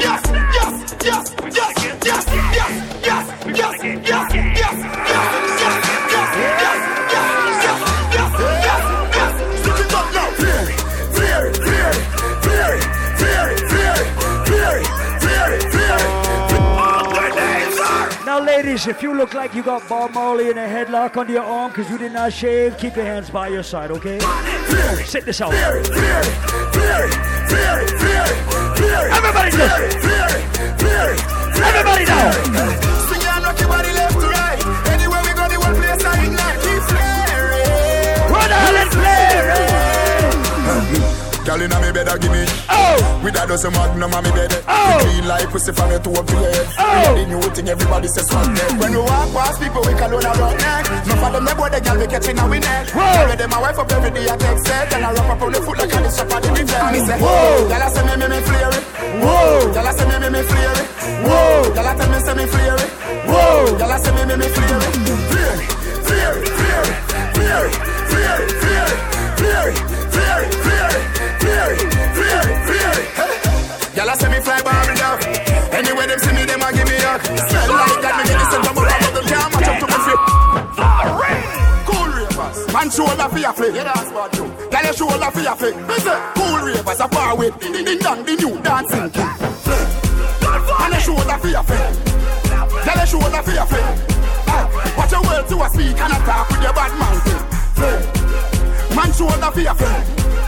Now, ladies, if you look like you got Bob Marley in a headlock under your arm because you did not shave, keep your hands by your side, okay? Sit this out. Everybody just. Everybody now. Girl inna me bed, a give me Oh! With a dozen magnum on me bed. Oh! Clean like pussy from your toe up to head Oh! The new thing everybody says swag neck When we walk past people, we call on a rock neck No for them, they boy, the girl we catching a we neck. Whoa! Them, my wife up every day, I text set. And I wrap up on the foot like a this up on the defense Me say, Whoa! Girl, I say me, me, me flare it Whoa! Girl, I say me, me, me flare it Whoa! Girl, I tell me, say me flare it Whoa! Girl, I say me, me, me flare it Flare it, flare it, flare it, flare it, flare it, flare it, man shoulder for your flick. Yeah, that's bad too. Girl your shoulder for your flick. Say cool ravers a far away. Ding ding ding dong, the new dancing king. Man your shoulder for your flick. Girl your shoulder for your flick. Aye, ah, Watch your words to a speak and attack with your bad mouth. Man shoulder for your flick.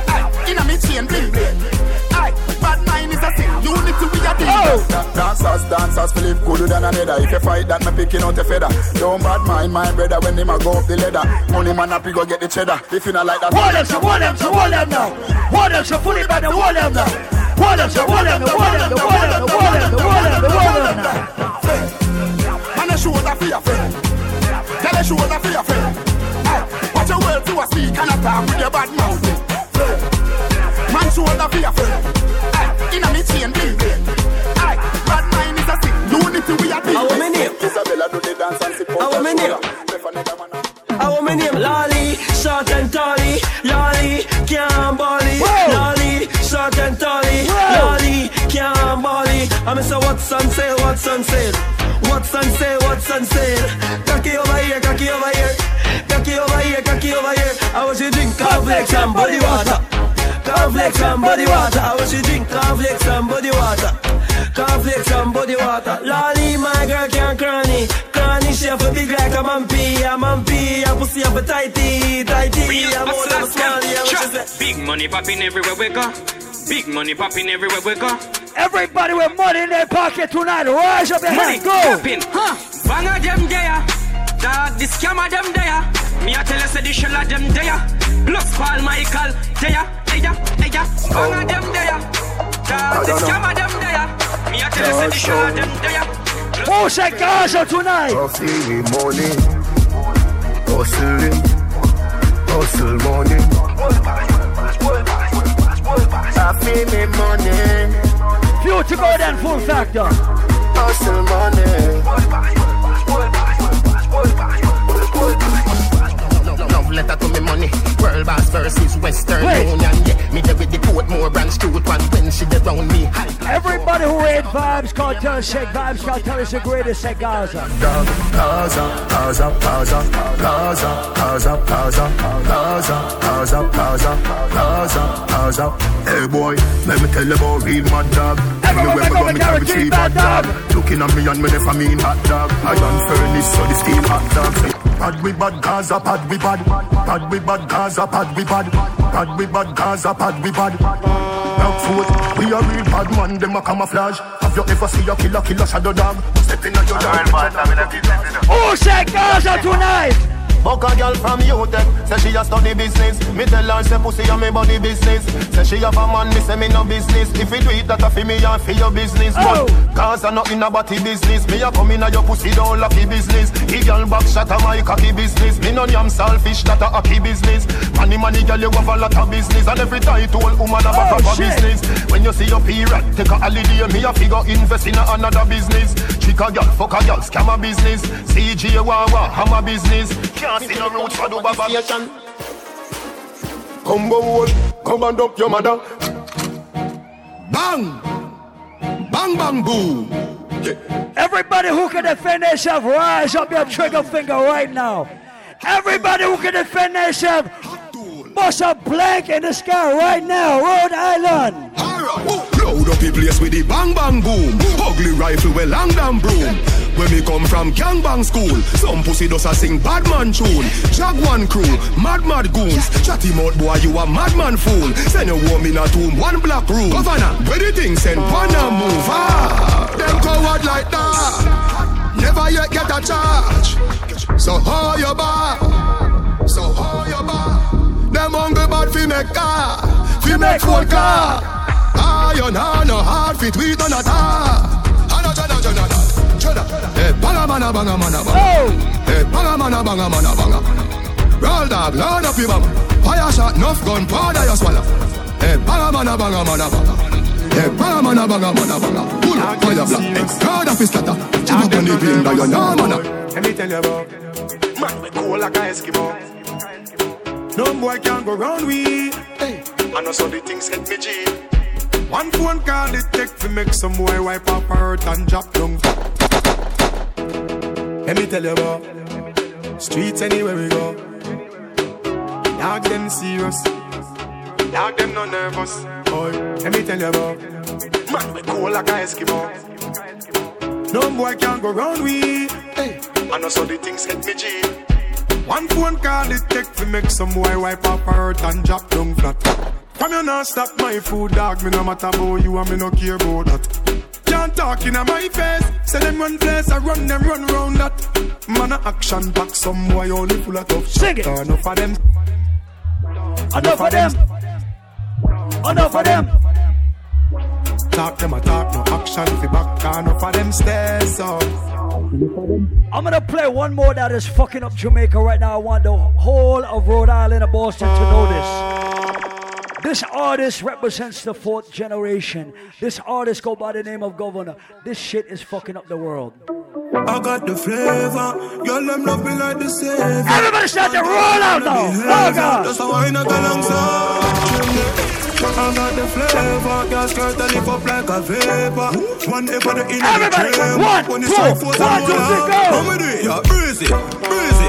Aye, ah, inna me chain bling bling. Aye, bad a sin. Unity we a thing. Oh. Dancers, dancers, Philip cooler than another. If you fight that, me picking out a feather. Don't bad mind my brother when him a go up the ladder. Money man happy go get the cheddar. If you not like that, Hold them, so hold them, so hold them now. Hold them, so put it back, and hold them now. Hold them, so hold them, hold them, hold them, hold them, hold them, hold them now. Man a shoulder for your friend. Tell a shoulder for your friend. Aye, Watch your words to a speak and attack with your bad mouth. Man shoulder for your friend. Aye, Inna me chain bling bling. Unity we a thing. How many? Isabella do the dance and sip How many shoulder. name? Left a- How name? Lolly, short and tally. Lolly, can't bally. Lolly, short and tally. Lolly, can't bally. I'm say what's on sale, what's on sale. What's on sale, what's on sale. Cocky over here, cocky over here. Cocky over here, cocky over here. I want you drink cornflakes and body water. Cornflakes and body water. I want you drink cornflakes and body water. Cornflakes and body water. Lolly, my girl can't cranny. Cranny, she have a big like a mampy. A mampy, a pussy have a tighty. Tighty, a more than a smallie. I want you. Big money popping everywhere we go. Big money popping everywhere we go. Everybody with money in their pocket tonight, rise up your Money hand, go. popping. Huh. Bang of them there. Dog, the scammer them there. Me a tell you say the shell of them there. Plus Paul Michael there. There, there. Bang of them there. Dog, the scammer them there. Push a Gaza tonight. Hustle money, hustle, hustle money. I me money. Future God and full factor. Hustle money. Letter to me money. World boss versus Western Wait. Union. Yeah, me there with the Portmore branch to it one when she there round me. Everybody who ain't Vybz Kartel said Vybz Kartel is the greatest at Gaza. Gaza, Gaza, Gaza, Gaza, Gaza, Gaza, Gaza, Gaza, Gaza, Gaza, Gaza. Hey boy, let me tell you about real mad dog. Everyone Everywhere make we up go, a me carry guaranteed three bad bad dog. Dog. Looking at me and me if I mean hot dog. I done furnace, so the steam hot dog. Say, Bad we bad, Gaza, bad we bad. Bad we bad, Gaza, bad we bad. Bad we bad, Gaza, bad we bad. Black foot, we a real bad man, them a camouflage. Have you ever see a killer, killer shadow dog? Step in at your dog. Who said Gaza tonight? Buck a girl from UTech, say she a study business. Me tell her say pussy a me body business. Say she have a man, me say me no business. If you do it, that a fi me and fi your business. Oh. Cause I not in a body business. Me a come in a your pussy down lucky business. The girl back shot a my cocky business. Me no yam selfish, that a hacky business. Money money girl you have a lot of business. And every title woman have a Oh, proper shit. business. When you see your period, take a holiday. Me a figure invest in a another business. Chick a girl, fuck a girl, scam a business. CJ Wawa, hammer business. Can't see no roots for the Baba. Combo hole, come and up your mother. Bang! Bang bang boom! Everybody who can defend themselves, rise up your trigger finger right now. Everybody who can defend themselves, bust a blank in the sky right now, Rhode Island. Load up the place with the bang bang boom. Ugly rifle with long damn broom. When we come from gang bang school, some pussy does a sing bad man tune. Jaguan crew, mad mad goons. Chatty mouth boy, you a madman fool. Send a woman in a tomb, one black room. Governor, where the thing send pan move. Ah, them coward like that. Never yet get a charge. So hold your bar? So hold your bar? Them hungry bad fi make car, fi make phone car. Iron hand no hard fit we done a tar. Ano jana jana jana. Hey banga mana banga mana banga. Hey banga mana banga mana banga. Roll dog, load up your bum. Fire shot, enough gun, powder you swallow. Hey banga mana banga mana banga. Hey banga mana banga mana banga. Pull up fire black. Hey God of his slaughter. Chip up on the beam, that you know mana. Let me tell you about Man, we cool like a Eskimo No boy can go round we hey. I know so the things hit me G One phone call it take to make some boy wipe up hurt and drop down Let me tell you about Streets anywhere we go Dog them serious Dog them no nervous Boy, let me tell you about Man, we cool like a Eskimo no boy can go round we. Hey. I know so the things hit me G. One phone call it take to make some boy wipe up hurt and drop down flat. Come you not stop my food dog, me no matter about you and me no care about that. Can't talk in my face, say them run place, I run them run round that. Man a action back, some boy only full of tough Sing it. Enough of them. Enough of them. Enough of them. Talk them a talk, no action fi back, enough of them stairs up. I'm gonna play one more that is fucking up Jamaica right now. I want the whole of Rhode Island and Boston to know this. Oh. This artist represents the fourth generation. This artist go by the name of Governor. This shit is fucking up the world. I got the flavor, girl them love me like the savior. Everybody start to roll out now. Oh God. That's how I go alongside. I got the flavor, girl skirt and lift up like a vapor. One day for the inner Everybody, one, when two, it's strike force, one, two, three, go. I'ma it, yeah, breezy, breezy.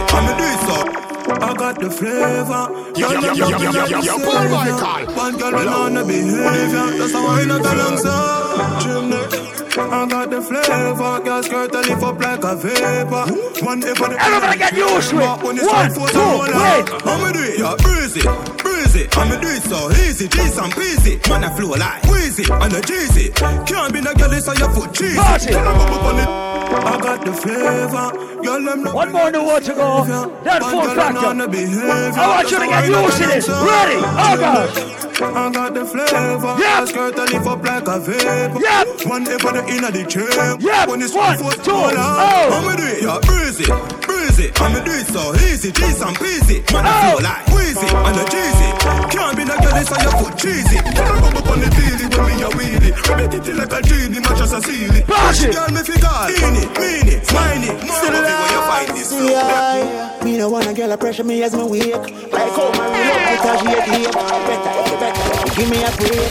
I got the flavor. Yo, yo, yo, yo, yo, yo, yo, pull my call. One girl with on the behavior. That's how I know alongside. Chimney. I got the flavor, girl skirt and lift up like a vapor. One day for the Everybody get used to it. One, two, I'm rolling wait. out. I'ma do it, yeah, breezy, breezy. I'ma do it so easy, G's and peasy. Man, I flow like wheezy and a Jeezy. Can't be no girl, it's on your foot cheesy. Party. Tell 'em up on it. I got the flavor, girl, them One more in the war to go. That full factor. I want you to get used to this. Ready? Oh God. I got the flavor. Yep. Skirt and lift up like a vapor. Yep. One day for the inner the champ. Yep. When it's One, foot two, oh. I'ma do it, yeah, breezy, breezy. I'ma do it so easy, G's and peasy. Man, I Oh. flow like wheezy and a Jeezy. Can't be no girl, on your foot cheesy. Rub up on the dealie when me a wheelie. Rub it like a genie, match as a sealy. Party. Girl, me fi call. Meanie, meanie, smiley. More of it when you find this. Yeah, me no wanna girl a pressure me as me wake. Like oh, how my real love because she a deep. Better if you better, give me a break.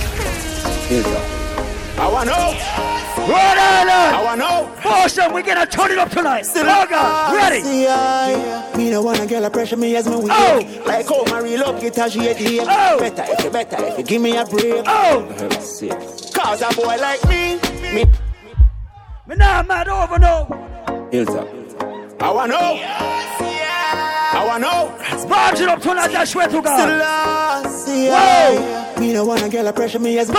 Here you go. I wanna know. Rhode Island. I wanna know. Boston, we're gonna turn it up tonight. God. Ready? Yeah, me no wanna girl a pressure me as me wake. Oh. Like how my real love guitar she a deep. Oh. Better if you better if you give me a break. Oh. Cause a boy like me, me. Me nah mad over no. Hilltop. I. I wanna know. It up tonight, I swear to God. Whoa. Me no wanna girl a pressure me as me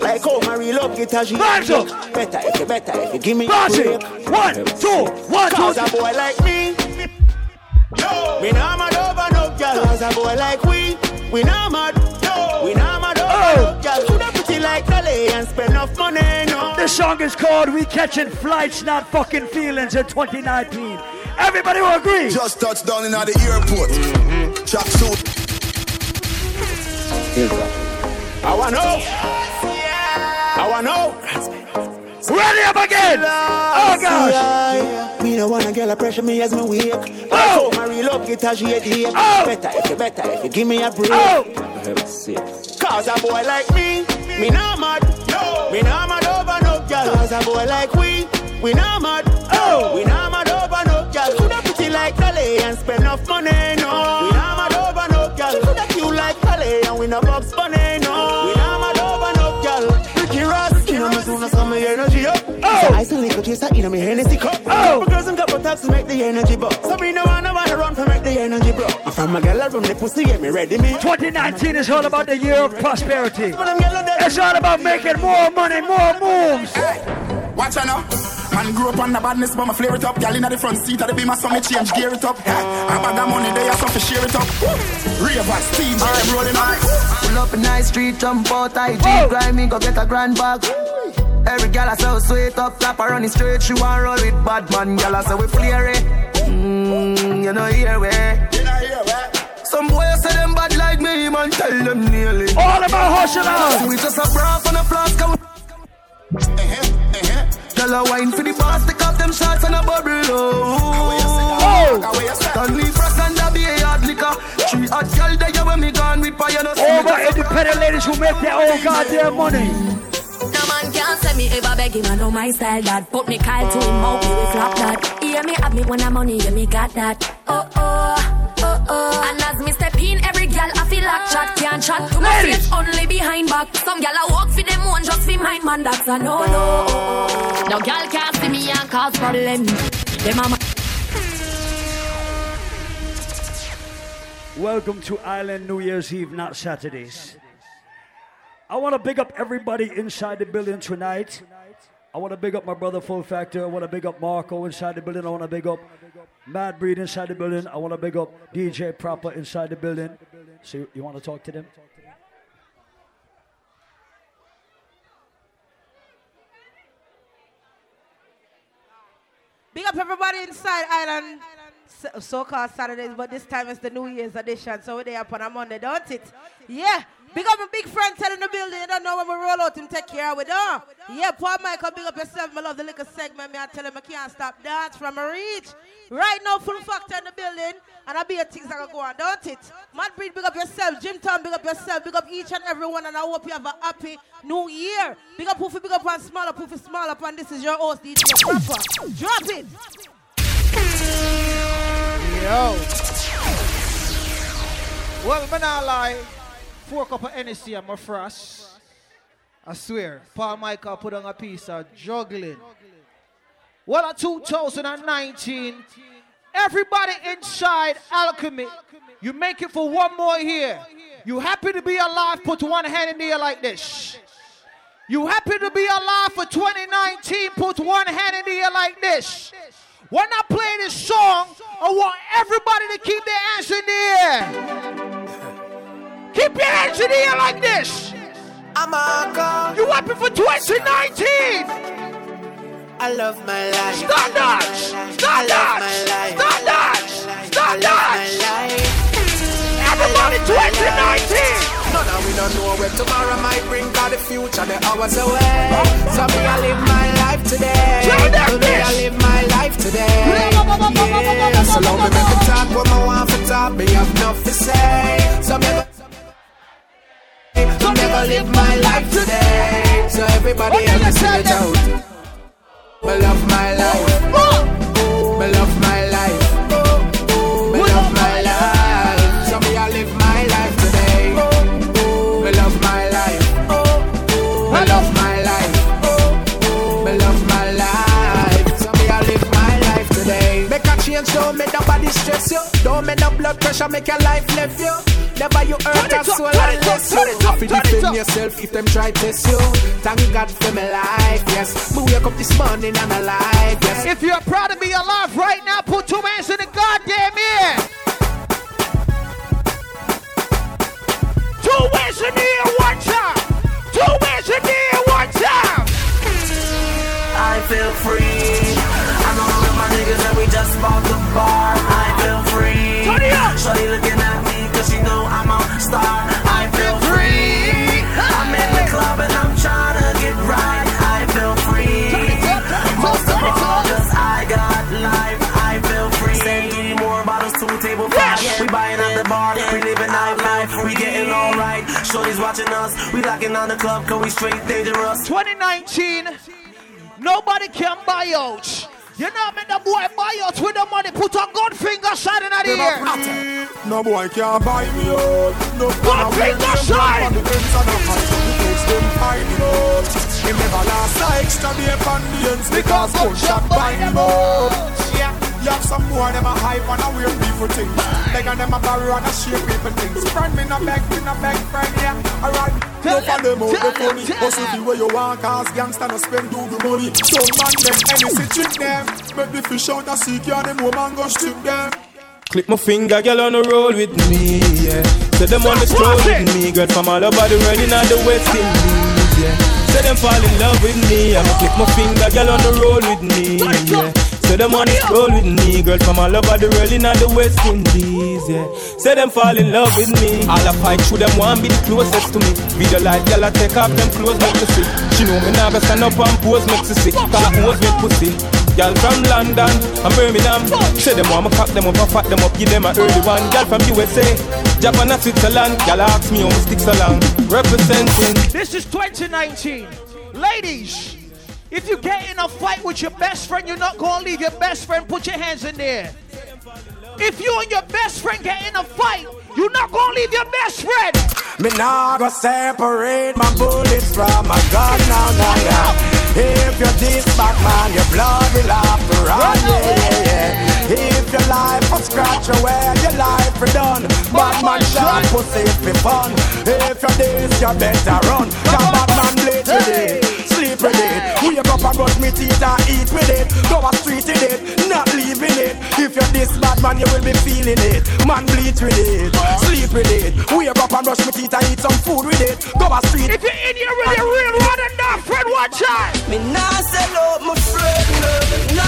Like how my real she Barge a up. Better if you better if you give me Party. One, two, one, two, Cause a boy like me, we not mad over no girl. Cause a boy like we, we not mad. We not mad over Oh. no girl. Coulda pretty like Dolly and spend enough money, no. This song is called We Catching Flights, Not Fucking Feelings in 2019. Everybody will agree. Just touched down in at the airport. Mm-hmm. Track suit. I wanna know. I wanna know. Ready up again. Oh gosh. Me Me no wanna girl a pressure me as me wake. Oh, my real love guitar she hate oh. the Better if you better if you give me a break. Oh. Cause a boy like me, me not mad. No. Me not mad over no girl. Cause a boy like we, we not mad. Oh. We not mad over no. Coulda pretty like Calais and spend enough money. No. We not mad over no girl. She Coulda cute like Calais and we no box bunny. No. We not mad over no girl. Ricky Ross, you know me soon as some me energy up. So I still little chaser in me Hennessy cup. Oh. My girls and got buttocks to make the energy buck. So me no wanna wanna run to make the energy bro. I'm from a girl I run the pussy get me ready me. 2019 is all about the year of prosperity. It's all about making more money, more moves. Watch out now. Man grew up on the badness, but my flare it up. Gal in the front seat of the beam, so me change gear it up. I bag of money, they are something share it up. Ravers, TJ, I'm rolling up. Pull up in high street, jump out, IG, grind me, go get a grand bag. Every gal I so sweet up, clap her running straight, she want roll with bad man. Gal I say we flare eh? it. Mmm, you know here we. Some boys say them bad like me, man, tell them nearly. All about hustlers. We just a bra on a flask. Tell her wine for the boss, take off them shots and a bubble. Oh, Stanley Frost and a be a hard liquor. Three hot girl there when me gone with fire. No All my independent ladies who make their own goddamn money. No man can't say me ever beg him, I know my style that. Put me Kyle to him, out me we flop that. Hear me have me when I'm money, yeah me got that. Oh oh, can't chat to my face only behind back. Some gal I walk for them one just for mine man, that's a no no. No gal can't see me and cause problem. Them a Welcome to Island New Year's Eve, not Saturdays. I want to big up everybody inside the building tonight. I want to big up my brother Full Factor. I want to big up Marco inside the building. I want to big up Mad Breed inside the building. I want to big up DJ Proper inside the building. So you, want to talk to them? Big up everybody inside Island. So- So-called Saturdays, but this time it's the New Year's edition, so we're there up on a Monday, don't it? Yeah. Big up my big friend telling the building. You don't know when we roll out him take care of it, don't? Yeah, Paul Michael, big up yourself. I love the little segment. Me, I tell him I can't stop dance from a reach. Right now, full factor in the building, and I be a things that go on, don't it? Mad Breed, big up yourself. Jim Tom, big up yourself. Big up each and every one, and I hope you have a happy new year. Big up Poofy, big up and small up, Poofy, small up, and this is your host, DJ Proper. Drop it. Yo. Well, me not lie. Four cup of Hennessy and my frost. I swear. Paul Michael put on a piece of juggling. Well, at 2019, everybody inside Alchemy, you make it for one more year. You happy to be alive? Put one hand in the air like this. You happy to be alive for 2019? Put one hand in the air like this. When I play this song, I want everybody to keep their hands in the air. Keep your hands in the air like this. I'm a You happy for 2019? I love my life. Stop that! Stop that! Stop that! Stop that! Everybody 2019! No, no, we don't know where tomorrow might bring Cause the future, the hours away So me, I live my life today So me, I live my life today Yeah, so long me make me talk what I want for talk Me have enough to say So me, so never live my life today. So everybody else sing it out. Me love my life. Me love my don't make stress you Don't make no blood pressure, make your life left you Never you hurt a soul unless you Have to defend yourself if them try test you Thank God for my life, yes Me wake up this morning and alive, yes If you're proud to be alive right now, put two hands in the goddamn air. Two hands in the air one time. Two hands in the air one time. I feel free. I'm on with my niggas and we just bought the bar. I feel free. Shorty looking at me cause she know I'm a star. I feel free. I'm in the club and I'm trying to get right. I feel free. Most of all, cause I got life. I feel free. Send three more bottles on table five. We buying at the bar, we living night life, we getting alright. Shorty's watching us, we locking on the club, cause we straight dangerous. 2019, nobody can buy out. You know me, the boy buy out with the money, put a good finger shot in the ear. No boy can't buy me out. No Good finger shot. The ends and the heights of the place them find me out. Him never last a extra day upon the ends because gunshot me out. Yeah. You have some more, them a hype and a weird people things. Like and them a borrow and a share people things. Friend me no beg, me no beg, friend, yeah. Alright, no for them out the funny. Hustle the way you want, cause gangsta no spend do the money. Don't man them, any see trick them. Make the fish out a sea, can them woman go strip them. Click my finger, girl on the roll with me, yeah. Say them on the stroll with me, girl from all over the world in all the West Indies, yeah. Say them fall in love with me, I'ma click my finger, girl on the roll with me, yeah. Say them on the stroll with me, girl from all over the world in the West Indies, yeah. Say them fall in love with me, all I fight through them want be the closest to me. Be the light, girl I take off them clothes, make you sick. She know me go stand up and pose, make me sick. Cause pose make pussy. Girl from London and Birmingham Say them want me cock them up and fat them up Give them a early one Girl from USA Japan and Switzerland Girl ask me how me stick so long Representing This is 2019. Ladies, if you get in a fight with your best friend, you're not gonna leave your best friend. Put your hands in there. If you and your best friend get in a fight, you're not gonna leave your best friend. Me nah go separate my bullets from my gun now, now, yeah. If you're this bad man, your blood will have to run, yeah, yeah. If your life was scratch away, your life is done. Bad man shot pussy for fun. If you're this, you better run. Cause bad man bleed sleep with it. Wake up and brush me teeth and eat with it. Go a street with it, not leaving it. If you're this bad man, you will be feeling it. Man bleed with it, sleep with it. Wake up and brush me teeth and eat some food with it. Go a street. If you're in here with your real one and that friend, watch out. Me nah sell out my friend, no.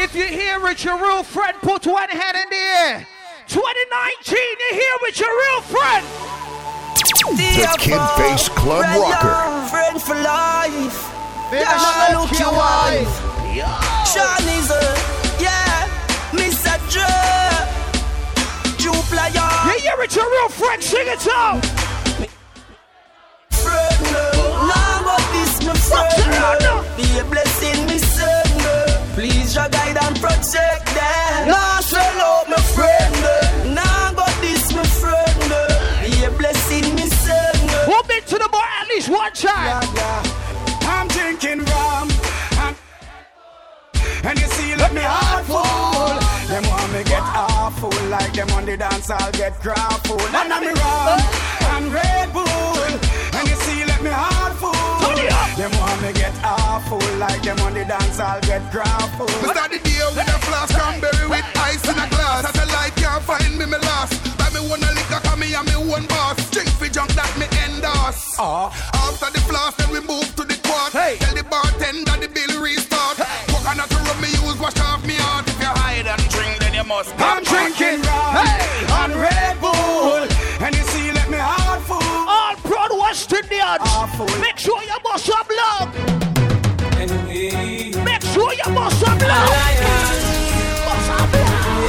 If you're here with your real friend, put one hand in the air. 2019, you're here with your real friend. The Kid Face Club Rocker. Friend for life. Yeah, I look like your your wife. Shawnee's a, yeah, Mr. Dre. Jupla, yeah. You're here with your real friend, sing it out. Friend, no. Nah, but this my friend, no. Be a blessing, me son. Please, your guide and protect them. Nah, sell out my friend, one time? I'm drinking rum. I'm and you see, let me heart full. Them want me get awful, like them on the dance, I'll get grappled. And I'm rum, I'm Red Bull. And you see, let me heart full. Them want me get awful, like them on the dance, I'll get grappled. We start the day with a flask cranberry with ice in a glass. As the light can't find me, me lost. Buy me one a liquor, cause me and me one boss. Drink for junk that me endorse. Ah. After the flask, then we move to the quad. Tell the bartender the bill restart. Coconut rum me use, wash off me heart. If you hide and drink, then you must. I'm drinking rum and Red Bull. And you see, let me heart full. All proud West Indians. Make sure you bust some love. Make sure you bust some love. Bust some love.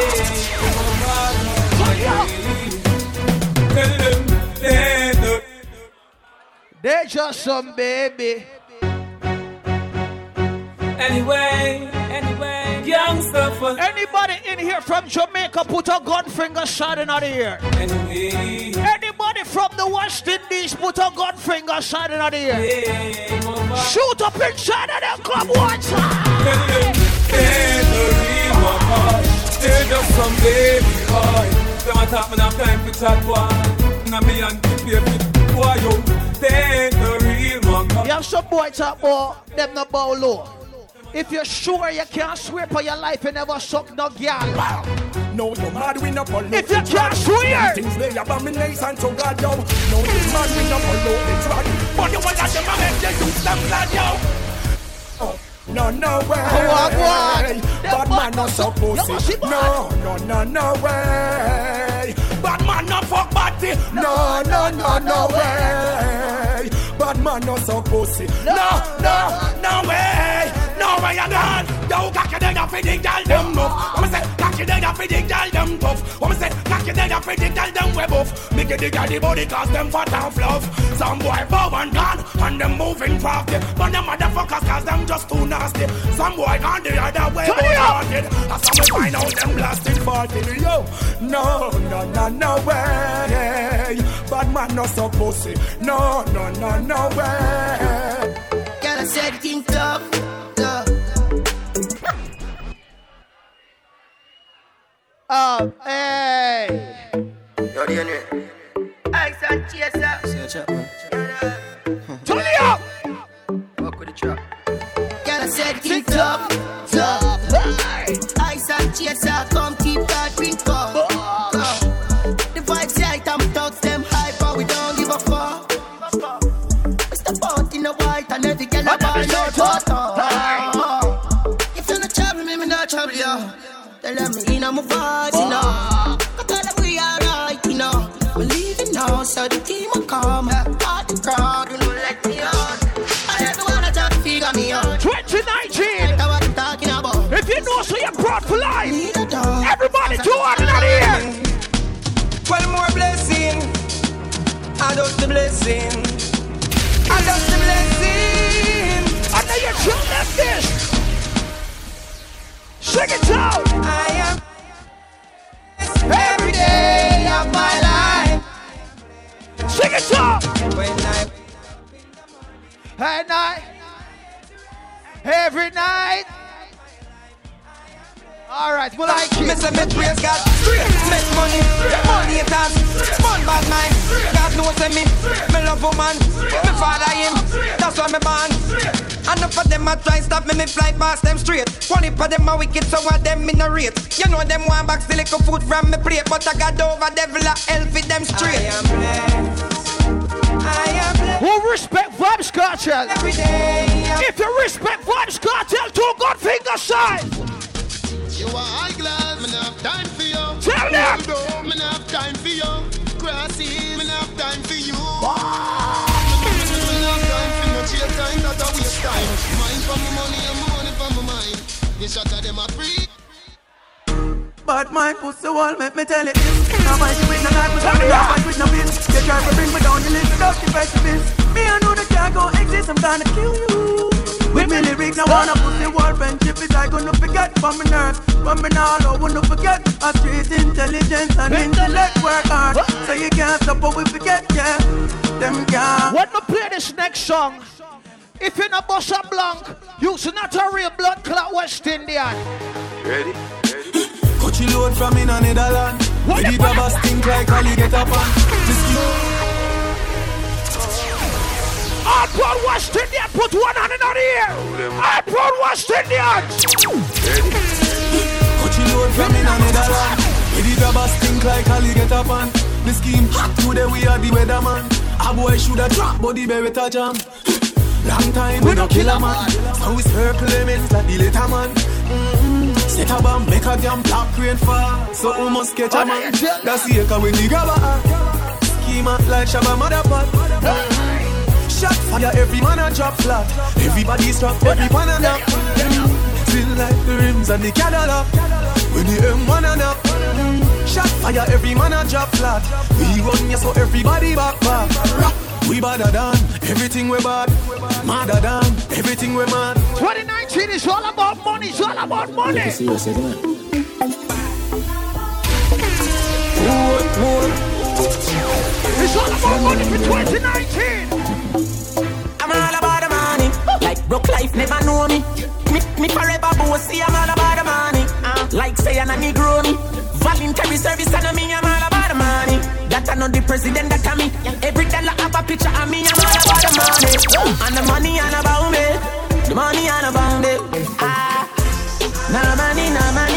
They're just some baby. Anyway, anyway, youngster for Anybody in here from Jamaica put a gun finger shot in the ear. Anyway. Anybody from the West Indies put a gun finger shot in the ear. Shoot up inside of the club one time. They're just some baby boy. Them a talk, me time for chat boy. Now me and the baby boy, yo. They the real one. You have some boy talk about them no bow low. If you're sure you can't swear for your life, you never suck no girl. No, you mad we no follow. If you can't swear. Things they abomination to God, yo. No, you mad we no follow the drug. But you want them to make you use them blood, yo. Oh, no, no way. On, go on. Bad man not so pussy. No, no, no, no way. Bad man not fuck body. No, no, no, no way. Bad man not so pussy. No, no, no way. No way, I'm gone. Yo, cocky dead off the gal them nuff. What me say? Cocky dead off the gal them tough. What me say? Cocky dead off the gal them web off. Me get the gal the body cause them fat and fluff. Some boy bow and gone and them moving crafty. But them motherfuckers cause them just too nasty. Some boy gone the other way but haunted. And some will find out them blasted party. Yo, no, no, no, no way. Bad man not so pussy. No, no, no, no way. Gotta set things up. up. Um, hey. Yo, DNA. Ice and chaser. Search up, man. Turn it up. Walk with the trap. Gotta set things up. Up. Ice and chaser. Come keep that drink up. The vibes right and thugs them high, but we don't give a fuck. Mr. Boat in the white and every girl about your daughter. They let me in on my vibes, you know. I tell them we alright, you know. We're leaving now, so the team will come. Part the crowd, you know, let me out. I everyone that try to figure me out. 2019. Like what I'm talking about. If you know, so you're brought for life. Need a dog. Everybody, two out of here. One more blessing. I just the blessing. Sing it out. I am every day of my life. Sing it out. When I At night. Every night. All right, well, I Me say me praise God Straight make money Money haters Fun bad mind God knows say me Me love woman. Me father him That's why me born. Enough of them a try stop me Me fly past them straight. One heap of them a wicked So what them in a rate? You know them want back Still little food from me plate But I got over devil a hell for them straight. I am blessed. I am blessed. Who respect Vybz Kartel? Every day If you respect Vybz Kartel, two good finger side. You are high glass, me not have time for you. Tell them. Hold on, me not have time for you. Grassy, have time for you. Me not have time for no chase time, that a waste time. Mind for my money and my money for my mind. The shot of them a free. But my pussy wall make me tell it this Now my with no life, but I'm not fight with no They try to bring me down list without the Me I know that can't go exist, I'm gonna kill you With me lyrics, I wanna pussy wall friendship is I gonna forget from my nerves From me now, I wanna forget A street intelligence and intellect work hard So you can't stop what we forget, yeah Them can't When we play this next song, if you're not Bossa Blanc, you're not a real blood clot West Indian. Ready? Ready? Coachy load from in a Netherland. What the grabbers think like Ali get on. All West Indian, put one hand in the ear. All proud West Indian. Coachy load from in a Netherland. Where the grabbers think like Ali get up on. The scheme hot today we are the weatherman. A boy shoulda drop, but the touch him. Long time we no kill a man. So we circle limits like the later man. Mm-hmm. Set a bomb, make a damn black rain fall. So we must catch a man. That's the echo when the grabber. Schema like Shabba Motherpot. Shot fire, every man a drop flat. Everybody stop, every man a knock. Still like the rims and the Cadillac. When the M1 a knock. Shot fire, every man a drop flat. We run ya so everybody back back. We badder than everything we bad. Madder than everything we mad. 2019 is all about money. It's all about money. It's all about money for 2019. I'm all about the money. Like broke life never know me. Me, me forever bossy. I'm all about the money. Like say I'm a Negro me. Voluntary service and me. I'm all about the money. That I know the president that I me. Every dollar have a picture of me. I'm all about the money. And the money and about me. The money and about me. Ah, no money, no money,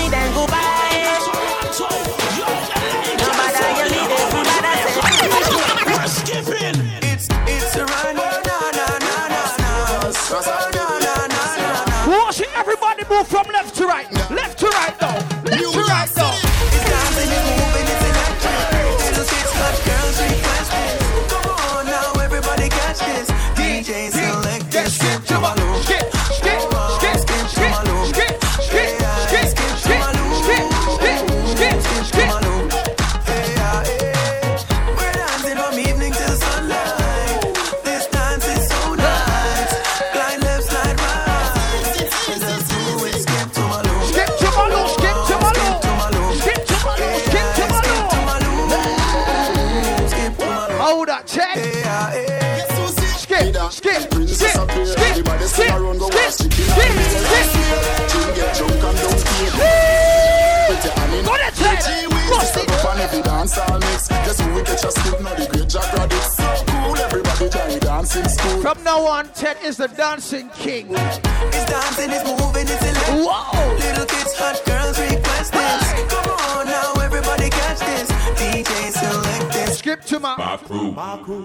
From now on, Ted is the dancing king. It's dancing, it's moving, it's electric. Whoa. Little kids, hot girls request this. Come on now, everybody catch this. DJ select this. Skip to my. My crew,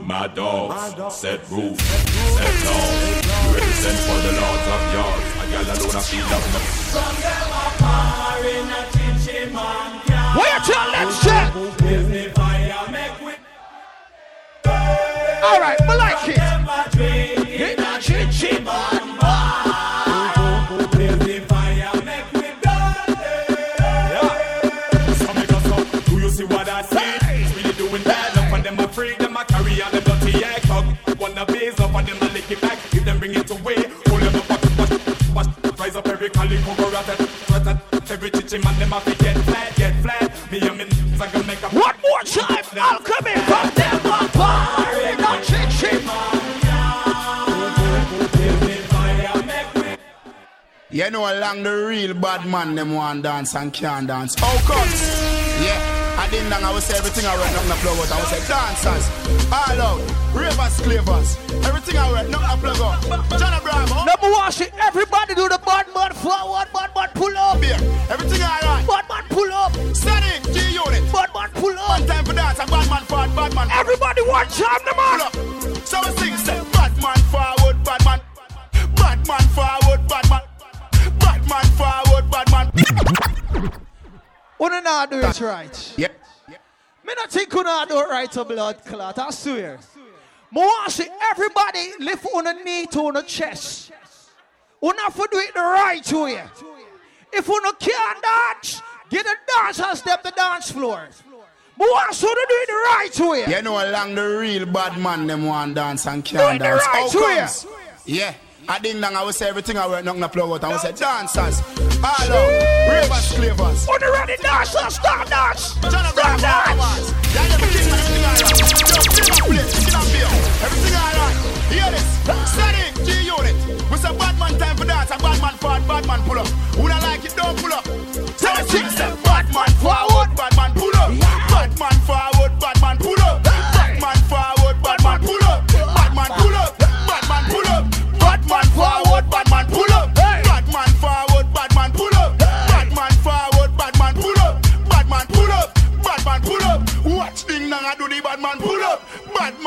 my dogs, set roof, set down. Represent for the lords of yards. A gal alone a feel up my. Some them a par in a chinchin man. Where till let's check. Give All right, I like it. In a every chichi man, them a fi get flat, get flat. Me and me, I can make a You know along the real bad man them want dance and can't dance. How comes? Yeah, I didn't know I would say everything I read, nothing to plug out. I would say dancers, all out, ravers, clavers, everything I read, nothing to plug out. John Bravo. Oh. Number one, shit, everybody do the bad man forward, bad man pull up. Beer, everything alright. Bad man pull up. Steady, G unit. Bad man pull up. One time for dance, and bad man forward, bad man. Everybody watch time, the man. Pull up. So we sing, say, Wanna not do it right. Yep. Me not think not do it right to blood clot, I swear. Me want see everybody lift on a knee to on a chest. Not for do it the right way. If no can't dance, get the dancers step the dance floor. Me want so to do it the right way. You know along the real bad man them want dance and Do can't it the dance. right way. Yeah. I didn't know I would say everything I read, nothing to plug out. I would say dancers, all out, ravers, clavers. On the ready dancers, start dance. Start dance. Yeah, them king everything alright. Yo, bring up plate, skin and beer. Everything alright. Hear this. Steady, G unit. We say bad man time for dance, and bad man forward, bad man pull up. Who don't like it, don't pull up. We sing, say bad man forward, bad man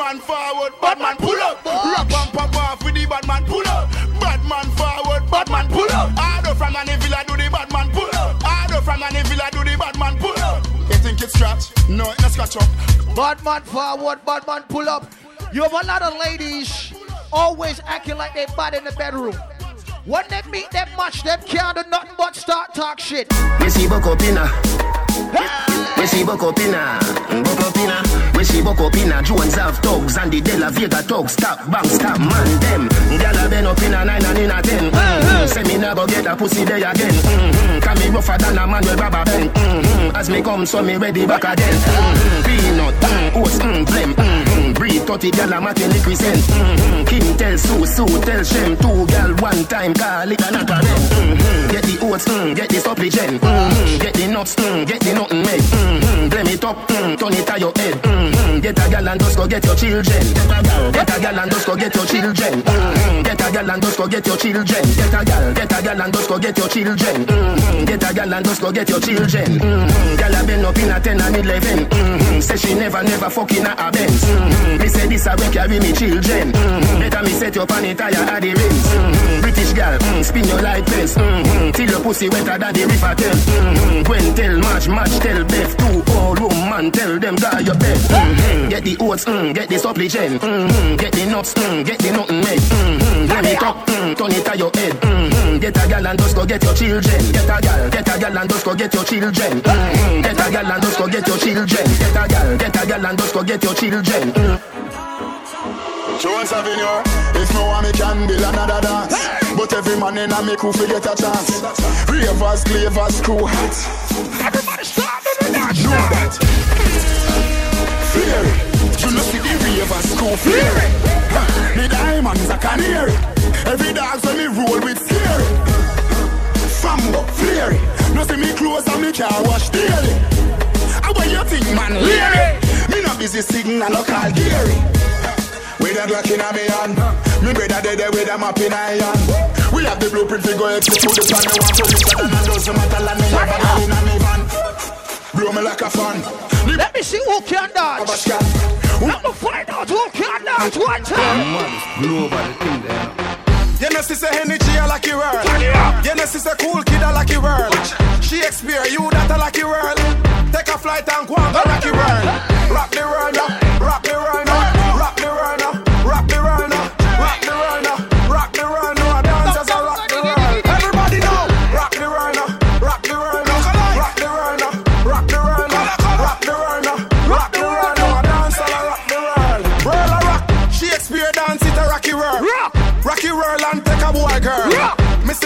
man forward, bad man pull up. Rap and pop off with the bad man pull up. Bad man forward, bad man pull up. Ado from an villa do the bad man pull up. Ado from an villa do the bad man pull up. You think it's scratch? No, it's scratch up. Bad man forward, bad man pull up. You have a lot of ladies always acting like they bad in the bedroom. When they meet them match, them can't do nothing but start talk shit. We see Bokopina. We see Bokopina. Bokopina. We see Bokopina. Jones have thugs and the De La Vega thugs. Stop, bang, stop, man, them. Gyal a been up in a nine and in a ten. Mm-hmm. Say me never get a pussy there again. Mm-hmm. Can me rougher than a man with rubber band. Mm-hmm. As me come, so me ready back again. Mm-hmm. Peanut, mm, oats, mm, blem. Mm-hmm. Breed 30 gyal a matin liquid scent. Mm-hmm. Kim tell Sue, Sue tell Shem. Two gyal one time call it a not a mm-hmm. Get the oats, mm, get the supplicant. Mm-hmm. Get the nuts, mm, get the nothing made. Mm-hmm. Blame it up, mm, turn it to your head. Mm-hmm. Get a gal and just go get your children. Get a gal and just go get your children. Mm-hmm. Get a gal and just go get your children. Get a gal, get a gal and just go get your children. Mm-hmm. Get a gal and just go get your children. Mm-hmm. Gal a been up in a 10 and 11. Mm-hmm. Say she never, never fucking a Benz. Mm-hmm. Me say this a way carry me children. Mm-hmm. Better me set you up on it tire at the. Mm-hmm. British mm, spin your fence. Mm-hmm. Till your pussy wetter than the river tell. Mm-hmm. Gwen tell March, March tell Beth. Two old woman tell them die your bed. Mm-hmm. Get the oats, mm, get the supplicant. Mm-hmm. Get the nuts, mm, get the nothing made. Mm-hmm. Blame it up, mm, turn it to your head. Mm-hmm. Get a gal and just go get your children. Get a gal, get a gal and just go get your children. Mm-hmm. Get a gal and just go get your children. Get a gal, get a gal and just go get your children. Mm. Jones Avenue, if no one me can build another dance. But every man in a me crew fi get a chance. Ravers, clavers, crew hot. Everybody start dance. Know that. Fear it. You know see the ravers crew fear it. The diamonds I can hear it. Every dance when me roll with scary. Fambo, fear it. No see me clothes and me car wash daily. How what you think, man? Leary. Me no busy singing and no call Gary. With a Glock in a me hand Me brother dead with a map in iron. We have the blueprint to go execute the plan. Me want to reach that and doesn't matter land me have a gal in a me van. Blow me like a fan. Let me see who can dance. Let me find out who can dance one time. Nobody think that. You know, sister energy, I like your world. You know, sister cool kid, I like your world. Shakespeare, you that I like your world. Take a flight and go and rock your world. Rock the world rock the world rock the world rock the world rock the world rock the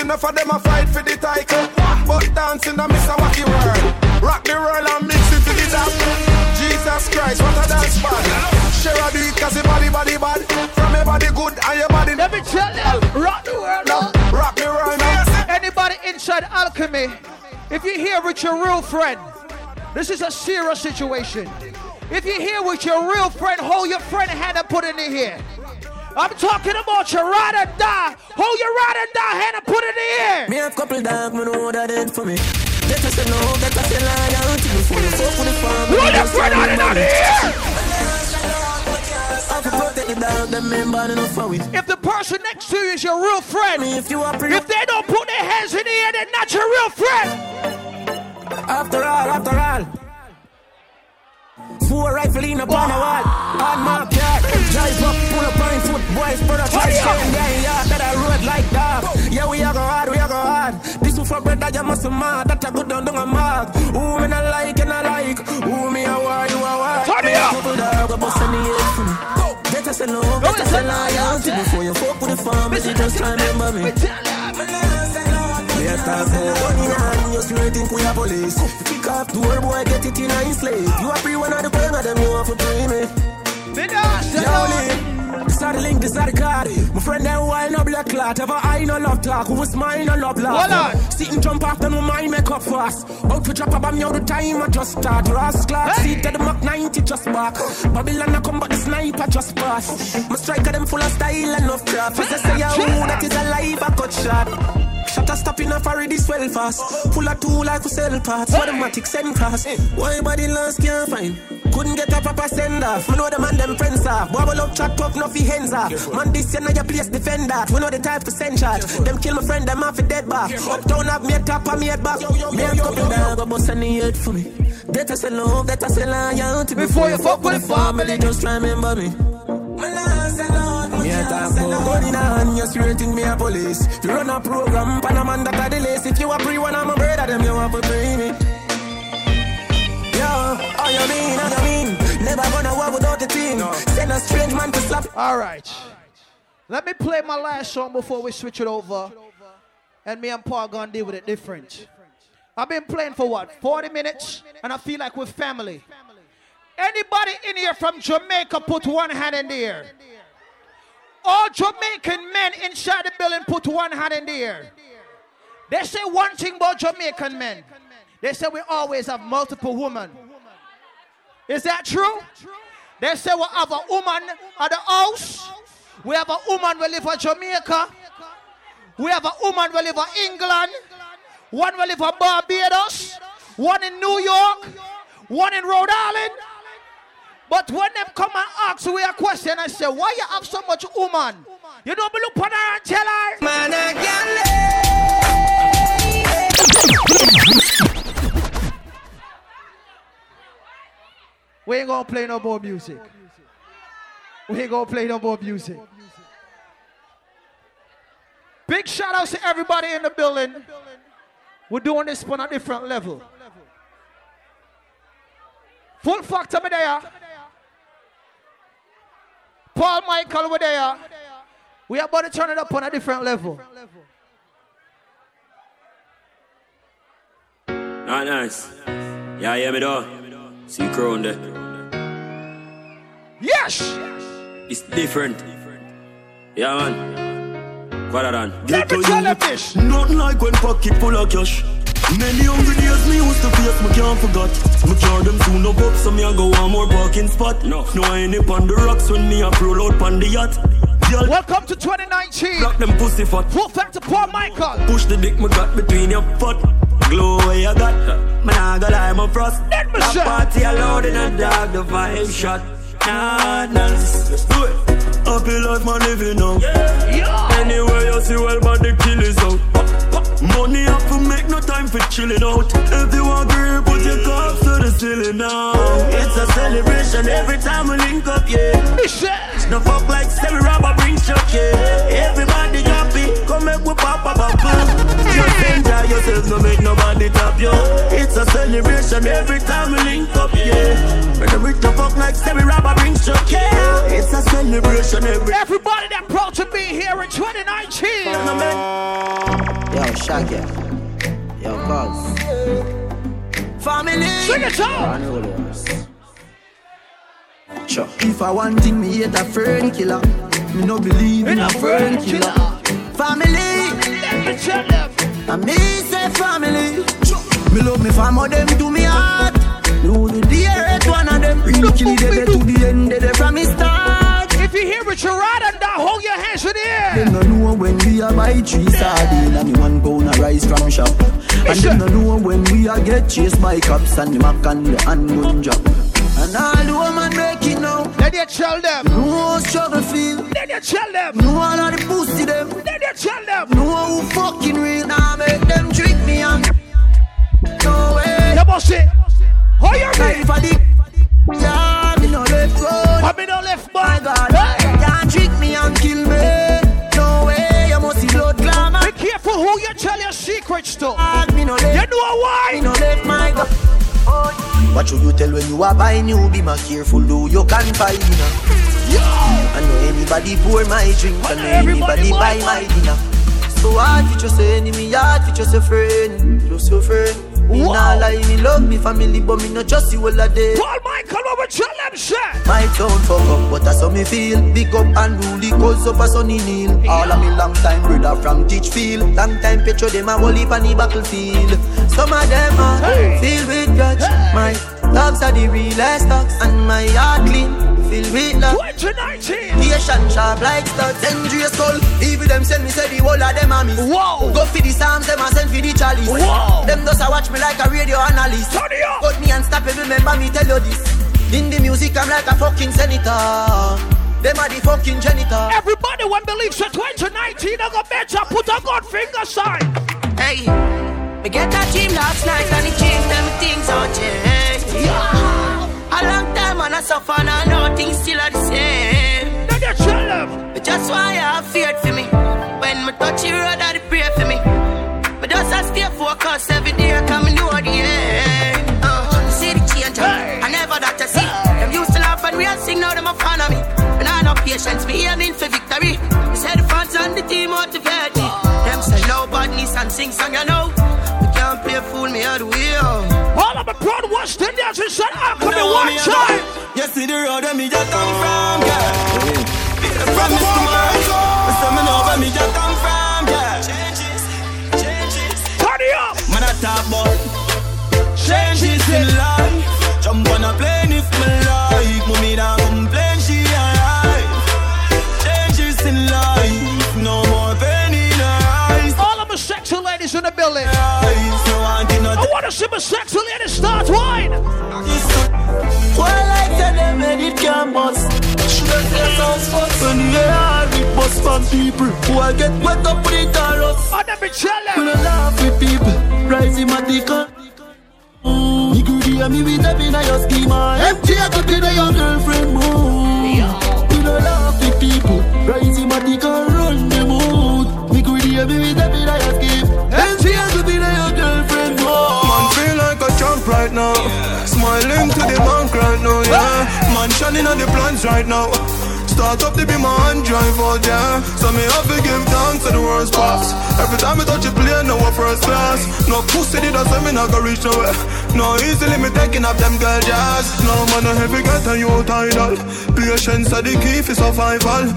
enough of them a fight for the title, but dancing a miss a wacky world. Rock the world and mix it to the top. Jesus Christ, what a dance band. Share a beat cause your body body bad. From your body good and your body. Let me tell you, rock the world now. Rock the world now. Anybody inside alchemy, if you're here with your real friend, this is a serious situation. If you're here with your real friend, hold your friend hand and put it in here. I'm talking about your ride or die. Hold your ride or die hand and put it in the air. Me have couple dog, me know that it for me. Let us know that I say loyalty before you fuck with the family. Hold your friend hand in the air. I can protect the dog, them men bad enough for it. If the person next to you is your real friend, if you are if they don't put their hands in the air, they're not your real friend. After all, after all. Four rifle in a corner wall. On my car. Drive up, pull up on foot. Boys, brother, try shame. Yeah, yeah, that I road like that. Yeah, we are go hard, we are go hard. This one for brother, you must mad. That I go down, down a mark. Who me not like, and I like. Who me a war, you a war. Turn me up. Couple dog, a bust in the head for me. Better say no, better say loyalty. Before you fuck with the family, just remember me. We are talk money and you think we are police. Kick off door, boy, get it in a slave. You are free one of the of them, you want to pay me. Yo, this are the link, this are the card. My friend, them why no black clot. Ever I no love talk, who was mine no love laugh. Hold on. Sit and jump after no mind make up fast. Out to drop a bomb, you the time I just start. Ross clock, seat to the Mach 90 just back. Babylon I come, but the sniper just pass. My striker them full of style and of craft. If they say a who that is alive, I got shot. Shut a stop in a furry this well fast. Full of two like we sell parts. Automatic send cross. Why body last can't find? Couldn't get up a proper send off. Me know the man them friends off. Bubble up chat talk no fi hands off. Man this year now your place defend that. We know the type to send shot. Them kill my friend them off a dead back. Uptown have me a top and me head back. Me a couple dog a bust any head for me. That I say love, that I say loyalty. Before you fuck with the family, just remember me. Me a talk about gun in a hand, you straight think me a police. You run a program, pan a man that a the lace. If you a pre one, I'm a brother, them you want to pay me. Yo, all you mean, all you mean. Never gonna walk without the team. Send a strange man to slap. All right. Let me play my last song before we switch it over. And me and Paul gonna deal with it different. I've been playing for what, 40 minutes? And I feel like we're family. Anybody in here from Jamaica put one hand in the air. All Jamaican men inside the building put one hand in the air. They say one thing about Jamaican men. They say we always have multiple women. Is that true? They say we have a woman at the house. We have a woman we live in Jamaica. We have a woman we live in England. One we live in Barbados. One in New York. One in Rhode Island. But when them come and ask we a question, I say, why you have so much woman? You don't be look on her and tell her. Man, I We ain't gonna play no more music. We ain't gonna play no more music. Big shout outs to everybody in the building. We're doing this on a different level. Full factor me there. Paul Michael over there. We are about to turn it up on a different level. Ah, nice. Yeah, hear me though. See crown there. Yes! It's different. Yeah, man. Quadaran. Let me tell you this. Nothing like when pocket full of cash. Many hungry days me used to face, me can't forget. Me car them soon up up, so me a go one more parking spot. No, no I ain't up on the rocks when me a roll out on the yacht. Girl, Welcome to 2019. rock them pussy fat. Full factor Paul Michael. Push the dick me got between your foot. Glow where you got. Man, I go lie, my frost. That shot. party allowed in a dog, the vibe shot. Nah, nah, let's do it. Happy life, man, living now. Anywhere you see, well, but the kill is out. Money have to make no time for chilling out. If you agree, put your cups to the ceiling now. It's a celebration every time we link up, yeah. No fuck like Sammy Robber bring chuck, yeah. Everybody come make we pop a bubble. Just enjoy yourself, no make nobody tap you. It's a celebration every time we link up, yeah. When the rich no fuck like Sammy Robber bring chuck, yeah. It's a celebration every. Everybody that proud to be here in 2019. Yo, Shaggy. Yo, cuz. Family. Sing it out. Sure. If I want thing, me hate a friend killer. Me no believe in a friend killer. Family. Let me them. Me say family. Me love me family, them to me heart. No, the dearest one of them. Real kill they to the end, they from me start. If you hear it, you're right and down. Hold your hands in the air. Them no know when we a buy three sardine and one pound of rice from shop. And them no know when we a get chased by cops and the mac and the handgun job. And all woman make it now. Let you tell them. No struggle feel. Let you tell them. No all of the pussy them. Let you tell them. No who fucking real. Now make them trick me and no way. You must say. How you mean? for the yeah, me no left road. I mean, no left My man. God, can't trick me and kill me. No way, you must see blood glamour. Be careful who you tell your secrets to. Me no You left, know me why? no left my God. What should you tell when you are buying new? Be more careful, though you can find dinner. I know anybody pour my drink, I know anybody buy buy my dinner. So hard for just enemy, hard for just a friend, just your friend. Me Wow. nah lie, me love me family, but me not trust you all a day. Paul Michael, what we tell them, say? My town fuck up, but that's how me feel. Big up and rule cause up a sunny kneel. All of me long time brother from Teachfield. Long time picture them a heap on the battlefield. Some of them are Hey. filled with grudge. My dogs are the realest dogs, and my heart clean, filled with love. 2019. Nation sharp like studs, dangerous skull. Even them send me say the whole of them a miss. Whoa. Go for the psalms, them a send for the chalice. Whoa. Them just a watch me like a radio analyst. Turn it up. Cut me and stop it, remember me tell you this. In the music, I'm like a fucking senator. Them are the fucking janitor. Everybody when believes for 2019, I got better. Put a good finger sign. Hey, me get that dream last night and it changed them things on change. A long time and I suffer and I know things still are the same. Let you tell them. But just why I have feared for me. When me touch the road, I pray for me. But just I stay focused every day, I come know the end. Uh, see the change, I never that to see. Them used to laugh and we all sing, now them a fan of me. But I no patience, me aiming for victory. Me say the fans and the team motivate me. Them say low badness and sing song, you know. We can't play fool me out the. All of the proud West Indians who said, I'm coming one me time. about- You see the road where me just come from, yeah. From me smart, so me know where me just come from, yeah. Turn it up. Man, I talk about changes in life. Jump on a plane if me like. Mommy don't complain, she alright. Changes in life, no more pain in her eyes. All of the sexy ladies in the building. Eyes, no auntie, no I want to see sexy ladies start wine. Why like tell them when it can bust? Shoulda say sounds fuck when the bust from people who I get wet up with it all up. I never tell We them. laugh with people, rising my dick. You could hear me with them in your schema. Empty I could be your girlfriend. We laugh with people, rising my dick and run the mood. Me could hear me with champ right now. Smiling to the bank right now, yeah. Man shining on the plans right now. Start up to be my hand drive yeah. So me have to give thanks to the worst boss. Every time I touch a plane, now a first class. No pussy did I say me not gonna reach nowhere. No easily me taking up them girl jazz. No man a heavy get a you tidal. Patience are the key for survival.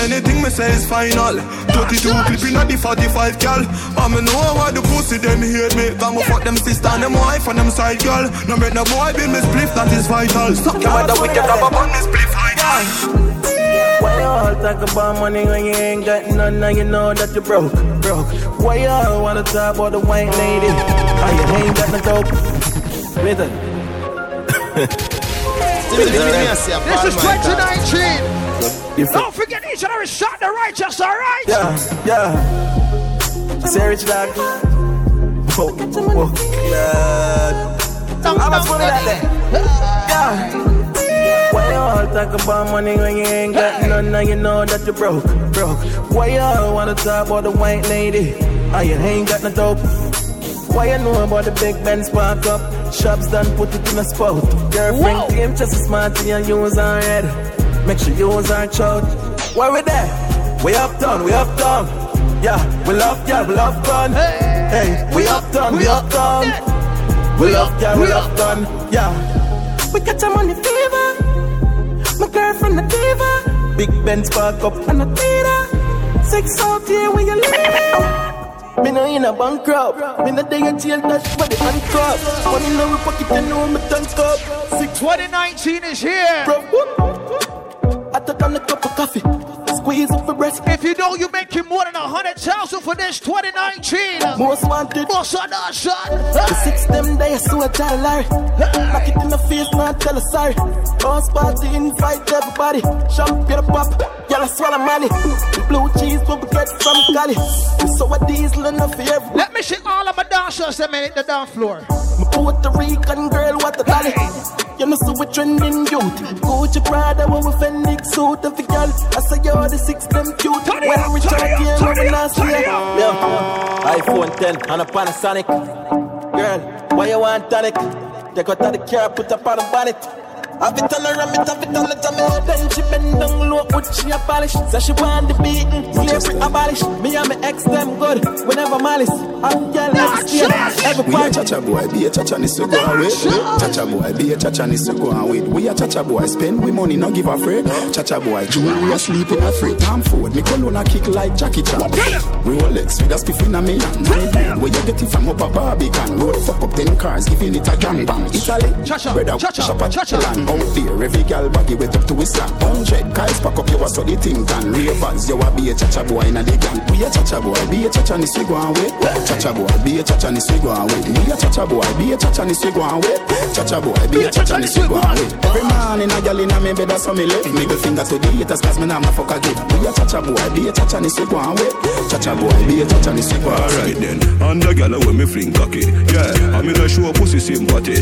Anything me say is final 32 clipping at the 45 gal I'ma know why the pussy them hate me Come fuck them sister and them wife and them side gal No make no boy build me spliff that is vital Suck your mother with your rubber on me spliff Why Why you all talk about money when you ain't got none? Now you know that you broke, broke. Why you all wanna talk about the white lady? How you ain't got no dope? With it. This is 2019. Don't forget each and every shot the righteous, alright? Yeah, yeah. Say rich dog. Whoa, whoa, lad. How much money that there? Yeah. You all talk about money when you ain't got none? Now you know that you broke, broke. Why you all wanna talk about the white lady? How you ain't got no dope? Why you know about the big Ben spark up? Shops done put it in a spot. Girlfriend claim just as smart and use her head. Make sure you use her chout. Why we there? We uptown, we uptown. Yeah, we love yeah, we love fun. Hey, we uptown, we uptown. We love yeah, we love fun. Yeah. We got your money fever. My girlfriend the diva. Big Ben spark up and a theater. Six out here when you live. Me no in a bankrupt. Me no day in jail, dash for the handcuff. Money in my pocket, you know me tank up. Six 2019 is here. Bro, I took on a cup of coffee. Squeeze up the breast. If you know you making more than a hundred thousand for this 2019. Most wanted. Most on that shot. The six them days, so I tell Larry. Knock it in the face, man, tell her sorry. Boss party, invite everybody. Champagne pop, y'all swallow money. Blue cheese, we get from Cali. So a diesel enough for everyone. Let me see all of my dancers that made the dance floor. My Puerto Rican girl, what a dolly. You know, so we trending youth. Gucci Prada, when we Fenix suit of the girl. I say you're the six them cute. When we talk here, no we not see Yeah, iPhone 10 and a Panasonic. Girl, why you want tonic? Take out of the car, put up on the bonnet. Have it on her, it, have it on the tummy. Then she bend down low, put she a polish. So she want the beating, slavery abolish. Me and my ex them good, whenever malice. I'm girl every state, every We a party. chacha boy, be a chacha ni so go away. Chacha boy, be a chacha ni so go away. We a chacha boy, spend we money, no give a friend. Chacha boy, jewelry a sleep in a free time forward. Me cologne a kick like Jackie Chan. Rolex with a spiff in a me hand. My brand, where you get it from up a Barbican. Road fuck up ten cars, giving it a gang bang. Italy, brother, shop a chacha land. Out there, every gal baggy wet up to his slap. Hundred guys pack up, you a so the thing can. Ravens, you a be a chacha boy in a the gang. We a chacha boy, be a chacha ni so go away. Chacha boy, be a chacha ni so go away. We a chacha boy, be a chacha ni so go away. Chacha boy, be a chacha ni so go away. Every man in a gal in a me bed, how me live. Middle finger to the haters, cause me nah ma fuck again. We a chacha boy, be a chacha ni so go away. Chacha boy, be a chacha ni so go away. Alright then, and the gyal when me fling cocky, yeah. I mean I show pussy sympathy.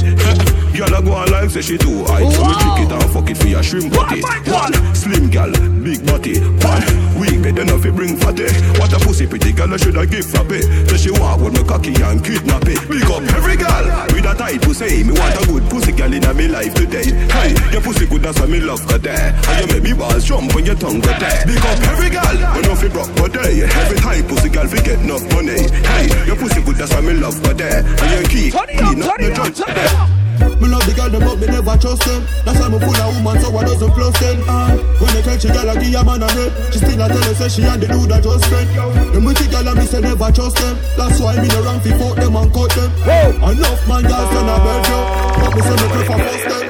Gyal a go on like say she too high, so me click it and fuck it for your shrimp body. One slim gyal, big body. One weak bed enough fi bring fatty. What a pussy pretty gyal I shoulda give for pay. So she walk with me cocky and kidnap it. Big up every gyal with a tight pussy. Me want a good pussy gyal inna me life today. Hey, your pussy good why me love go there. And you make me balls jump when your tongue go there. Big up every gyal, we know fi broke go there. Every time pussy gyal fi get enough money. Hey, your pussy good why me love go there. And you keep clean up the judge there. Me love the girl them but me never trust them. That's why me full of woman so I doesn't plus them. Uh, When they catch a girl I give a man a head She still a tell her say she and the dude that just friend Them with the girl and me say never trust them. That's why me no run fi fuck them and cut them. Enough man girls turn a bed yo But me say me prefer first them.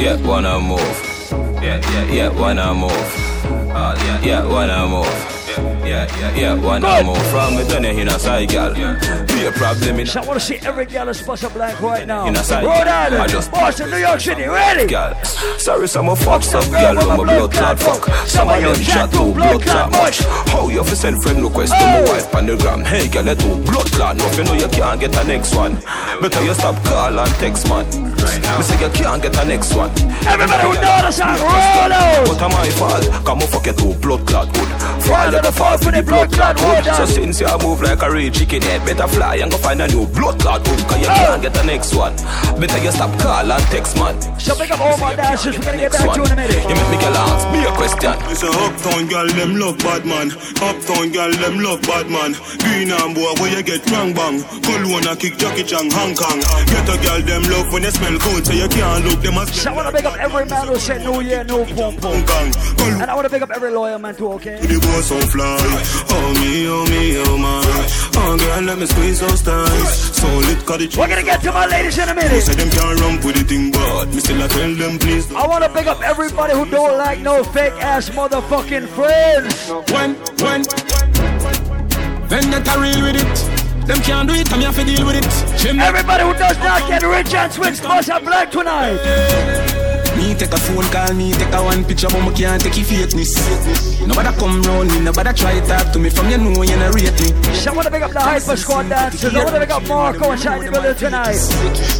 Yeah, wanna move. Yeah, yeah, yeah, wanna move. Uh, yeah, yeah, wanna move. Yeah, yeah, yeah, wanna move. From me done in a side, girl. Be a problem in I want to see every girl that's bust a blank right now. In a side, Rhode I Island, just- Boston, New York City, ready? Girl, sorry, some of fucks up, girl, with my blood clot fuck. Some of them chat too blood clot much. How you fi send friend request to my wife on the gram? Hey, girl, you too blood clot. No, you know you can't get a next one. Better you stop call and text man. Me say you can't get a next one. Everybody who know the song, roll out. But I'm my fault, come on fuck you too blood clot good. Yeah, Fall you the the fall for the blood clot Hold So since you move like a real chicken head, better fly and go find a new blood clot good. Cause you can't get the next one. Better you stop call and text man. So pick up all my dancers, we're gonna get back to you in a minute. You make me girl ask me a question. It's a uptown girl, them love bad man. Uptown girl, them love bad man. Green and boy, where you get bang bang. Cologne a kick Jackie Chan, Hong Kong. Get a girl, them love when they smell good, so you can't look them as. So I want to pick up every man who said New Year, New Boom Boom. And I want to pick up every loyal man too, okay? The boy so fly. Oh me, oh me, oh man. Oh girl, let me squeeze those thighs. So lit, cut it. We're gonna get to my ladies in a minute. Say them can't run with the thing, but me still I tell them please. I wanna pick up everybody who don't like no fake ass motherfucking friends. When, when, then that I real with it. Them can't do it, I'm have to deal with it. Everybody who does not get rich and switch must have black tonight. Me take a phone call, me take a one picture, but me can't take your fakeness. Nobody come round me, nobody try talk to me from you know you not rate me. So I wanna pick up the hyper squad dancers. I wanna pick up Marco and Shiny Builder tonight.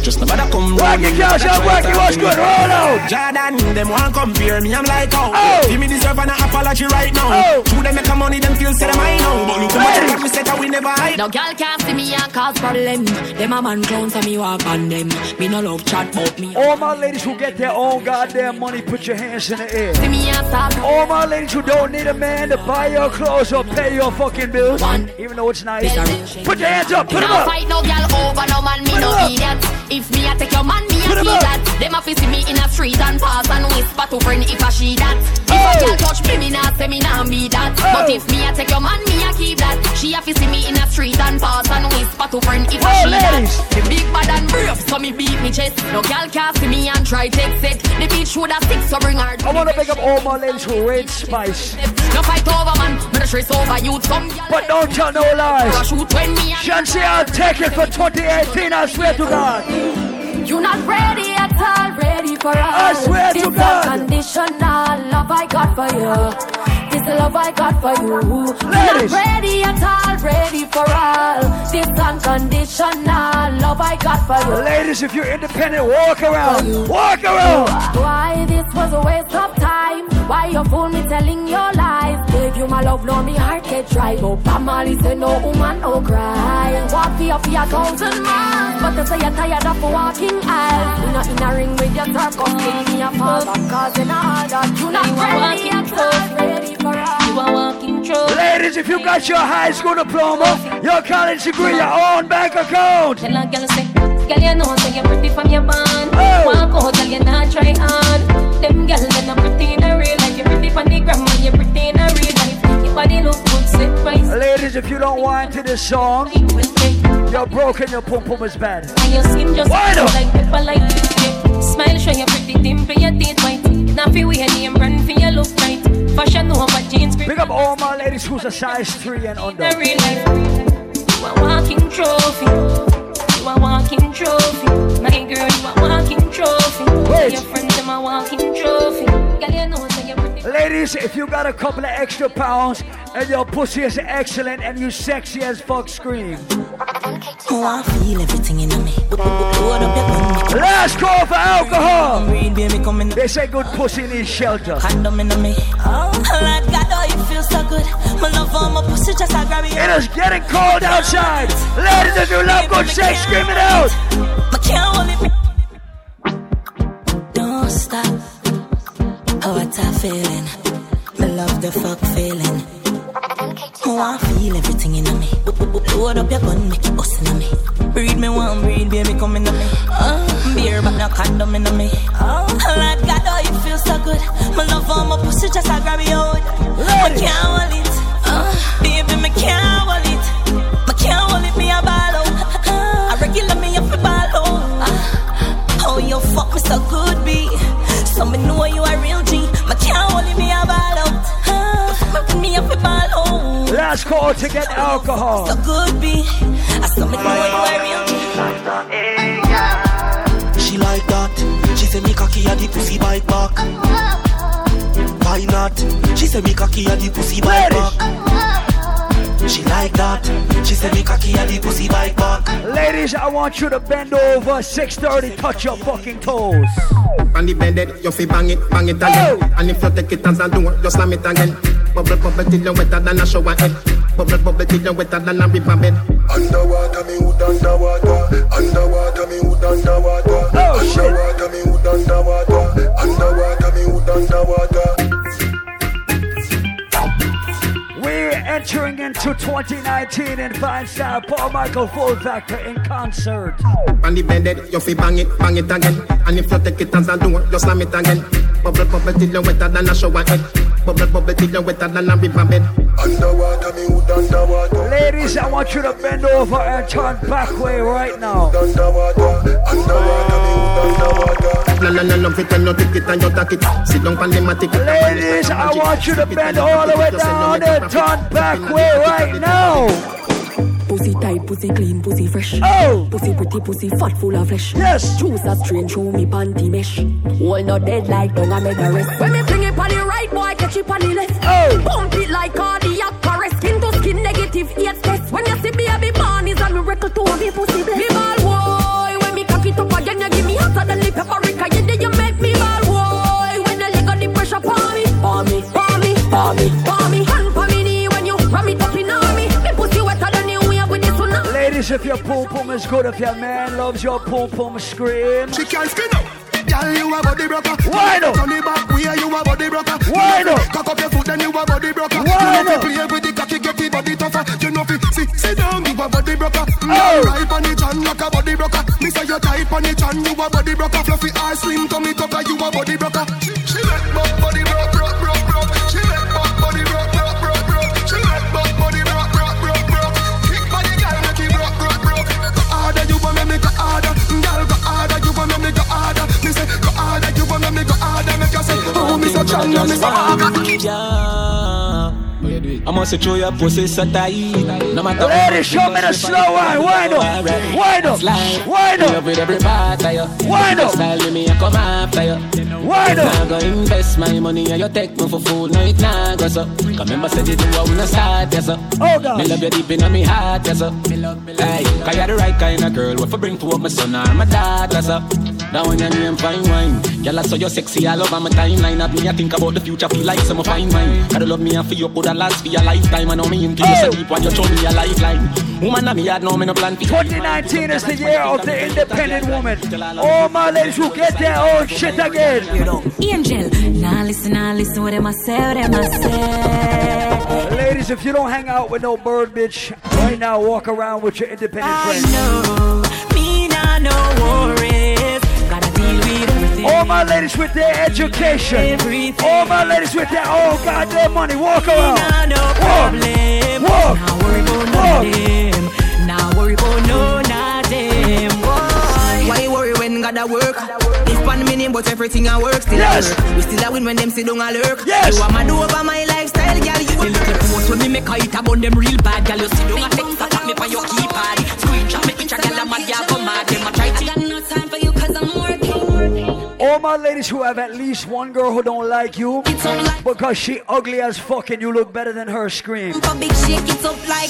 Just nobody come Work round it, cash out, work it, what's good? Roll out. Jordan, them want compare me, I'm like, oh. Oh. Give me deserve an apology right now. Oh. True, them make a money, them feel say them I know. But look how much God we set that we never hide. No girl can't see me and cause problem. Them a man clowns and me walk on them. Me no love chat about me. All my ladies who get their own goddamn money, put your hands in the air. See me and start. All my ladies who don't need a man to buy your clothes or pay your fucking bills, even though it's nice, put your hands up, put them up. fight no girl over no man, me no up. idiot. If me a take your man, me a Put 'em feel up. that. Them a see me in a street and pass and whisper to friend if a she that. If a girl touch me, me nah say me nah be that. But if me a take your man, me a keep that. She a see me in a street and pass and whisper to friend if Oh, she ladies. that. Me big bad and brave, so me beat me chest. No girl can see me and try take set. The bitch woulda stick, so bring her. I want to pick up all my who rate spice. No fight over man, no stress over. Some But don't tell no lies. shoot when me and Shansi, I'll take it for 2018, I swear to God. You're not ready at all, ready for us. I swear to this God. unconditional love I got for you. This love I got for you. Ladies. ready at all, ready for all. This unconditional love I got for you. Ladies, if you're independent, walk around. Walk around. Why this was a waste of time? Why you fool me telling your lies? Gave you my love, now me heart get dry. But Bob Marley say no woman, no cry. Walk for you for a thousand miles, but they say you're tired of walking aisles. You not in a ring with your circus, give me a fall back, causing all that. You not ready at all, ready for all. You are walking through. Ladies, if you got your high school diploma, your college degree, your own bank account. Tell a girl say, girl you know say you're pretty from your band. Oh. Walk out, girl you not try hard. Them girl they not pretty body look good, set. Ladies, if you don't whine to this song, you're broken, your pum pum is bad. And your skin just Why look like pepper like yeah. Smile show your pretty dimple, your teeth white. Now fi wear name brand for your look right. Fashion over jeans, Big up all my ladies who's a size 3 and under. in a real life. You a walking trophy. You a walking trophy. My girl, you a walking trophy. Wait. Your friends them a walking trophy. Girl, you know say you're pretty. Ladies, if you got a couple of extra pounds and your pussy is excellent and you sexy as fuck, scream. Oh, I feel everything in me. Last call for alcohol. They say good pussy needs shelter. It. Is getting cold outside. Ladies, if you love good sex, scream it out. Don't stop. Oh, what a feeling. Me love the fuck feeling. Oh, I feel everything in me. Load up your gun, make it bust in me. Breed me one, breed, baby, come in me. Oh, beer, but no condom in me. Uh. Oh, Lord God, oh, you feel so good. My love for my pussy, just I grab it out. I can't hold it. Oh, baby, me can't hold it. Me can't hold it, me a ball out. I regular me up a ball out. Oh, you fuck me so good, B. So me know you out. Last call to get alcohol. So good, B. I saw me know you a real G. She like that. She say me cocky at the pussy bite back. Why not? She say me cocky at the pussy bite back. She like that. She say me cocky at the pussy bite back. Ladies, I want you to bend over 630, touch your fucking toes. On the bed, you fi bang it, bang it again. And if you take it as a door, you slam it again. Bubble, bubble till you wetter than a shower head. Bubble, bubble till you wetter than a river bed. Underwater, me hood underwater. Underwater, me hood underwater. Oh, underwater, me hood underwater. Underwater, me hood underwater. Entering into 2019 in fine style. Paul Michael Full Factor in concert. On the bed, you fi bang it, bang it again. And if you take it as a door, you slam it again. Bubble, bubble till you wetter than a shower head. Bubble, bubble till you wetter than a river bed. Underwater, me hood underwater. Ladies, I want you to bend over and turn back way right now. Underwater, underwater, me hood underwater. No, no, no, no, fit and you take it and you take it. Sit down on the matic. Ladies, I want you to bend all the way down and turn back way right now. Pussy tight, pussy clean, pussy fresh. Oh! Pussy pretty, pussy fat, full of flesh. Yes! Choose a strain through me panty mesh. Wall not dead like don't I make a rest. When me fling it on the right, boy, catch it on the left. Oh! Pump it like cardiac arrest. Skin to skin, negative eight tsunami. If your pum pum is good, if your man loves your pum pum, scream. She can't spin up. Girl, you a body broker. Why no? Turn it back, where you a body broker. Why no? Cock up your foot, then you a body broker. Why you know no? play with the cocky, get the body tougher. You know fi sit, sit down, you a body broker. Oh. Right on the chan, like a body broker. Me say you tight on the chan, you a body broker. Fluffy eyes, slim tummy tucker, you a body broker. She, she make buck body broke, oh, me so strong, me so hard. I must show your pussy so. No matter Ladies, show me the slow one. Wind up. Wind up. Wind Love up. with every part of you. Wind up. Style with me, I come after you. Wind If up. I go invest my money and you take me for food, no it nah go so. Cause remember said you do I wanna start, yes sir. Oh God. Me love you deep in my heart, yes sir. Hey, cause you're the right kind of girl. What for bring to up my son or my daughter, sir. That one your name fine wine. Girl, I saw you sexy all over my timeline. At me, I think about the future, feel like some fine wine. Gotta love me and for you, could have last for your lifetime. I know me into you so deep when you show me a lifeline. Woman, I me had no me no plan for 2019 is the year of the independent woman. All my ladies who get their own shit again. Angel, nah listen, nah listen what them I say, what them I say. Ladies, if you don't hang out with no bird bitch, right now walk around with your independent I friends. know, me nah no worries. All my ladies with their education. Everything. All my ladies with their own goddamn money. Walk Me around. nah no problem. Walk. Nah worry about none of them. Nah worry about none of them. Boy. Why you worry when God a work? If pan me name, but everything I work still Yes. a work. We still a win when them sit down a lurk. Yes. You a mad over my lifestyle, girl. You Me little post when me make a hit about them real bad Girl, you sit down and text attack me for your keypad Screenshot me picture, girl, I'm mad, girl, come mad All my ladies who have at least one girl who don't like you because she ugly as fuck and you look better than her. Scream. big shake, it's up like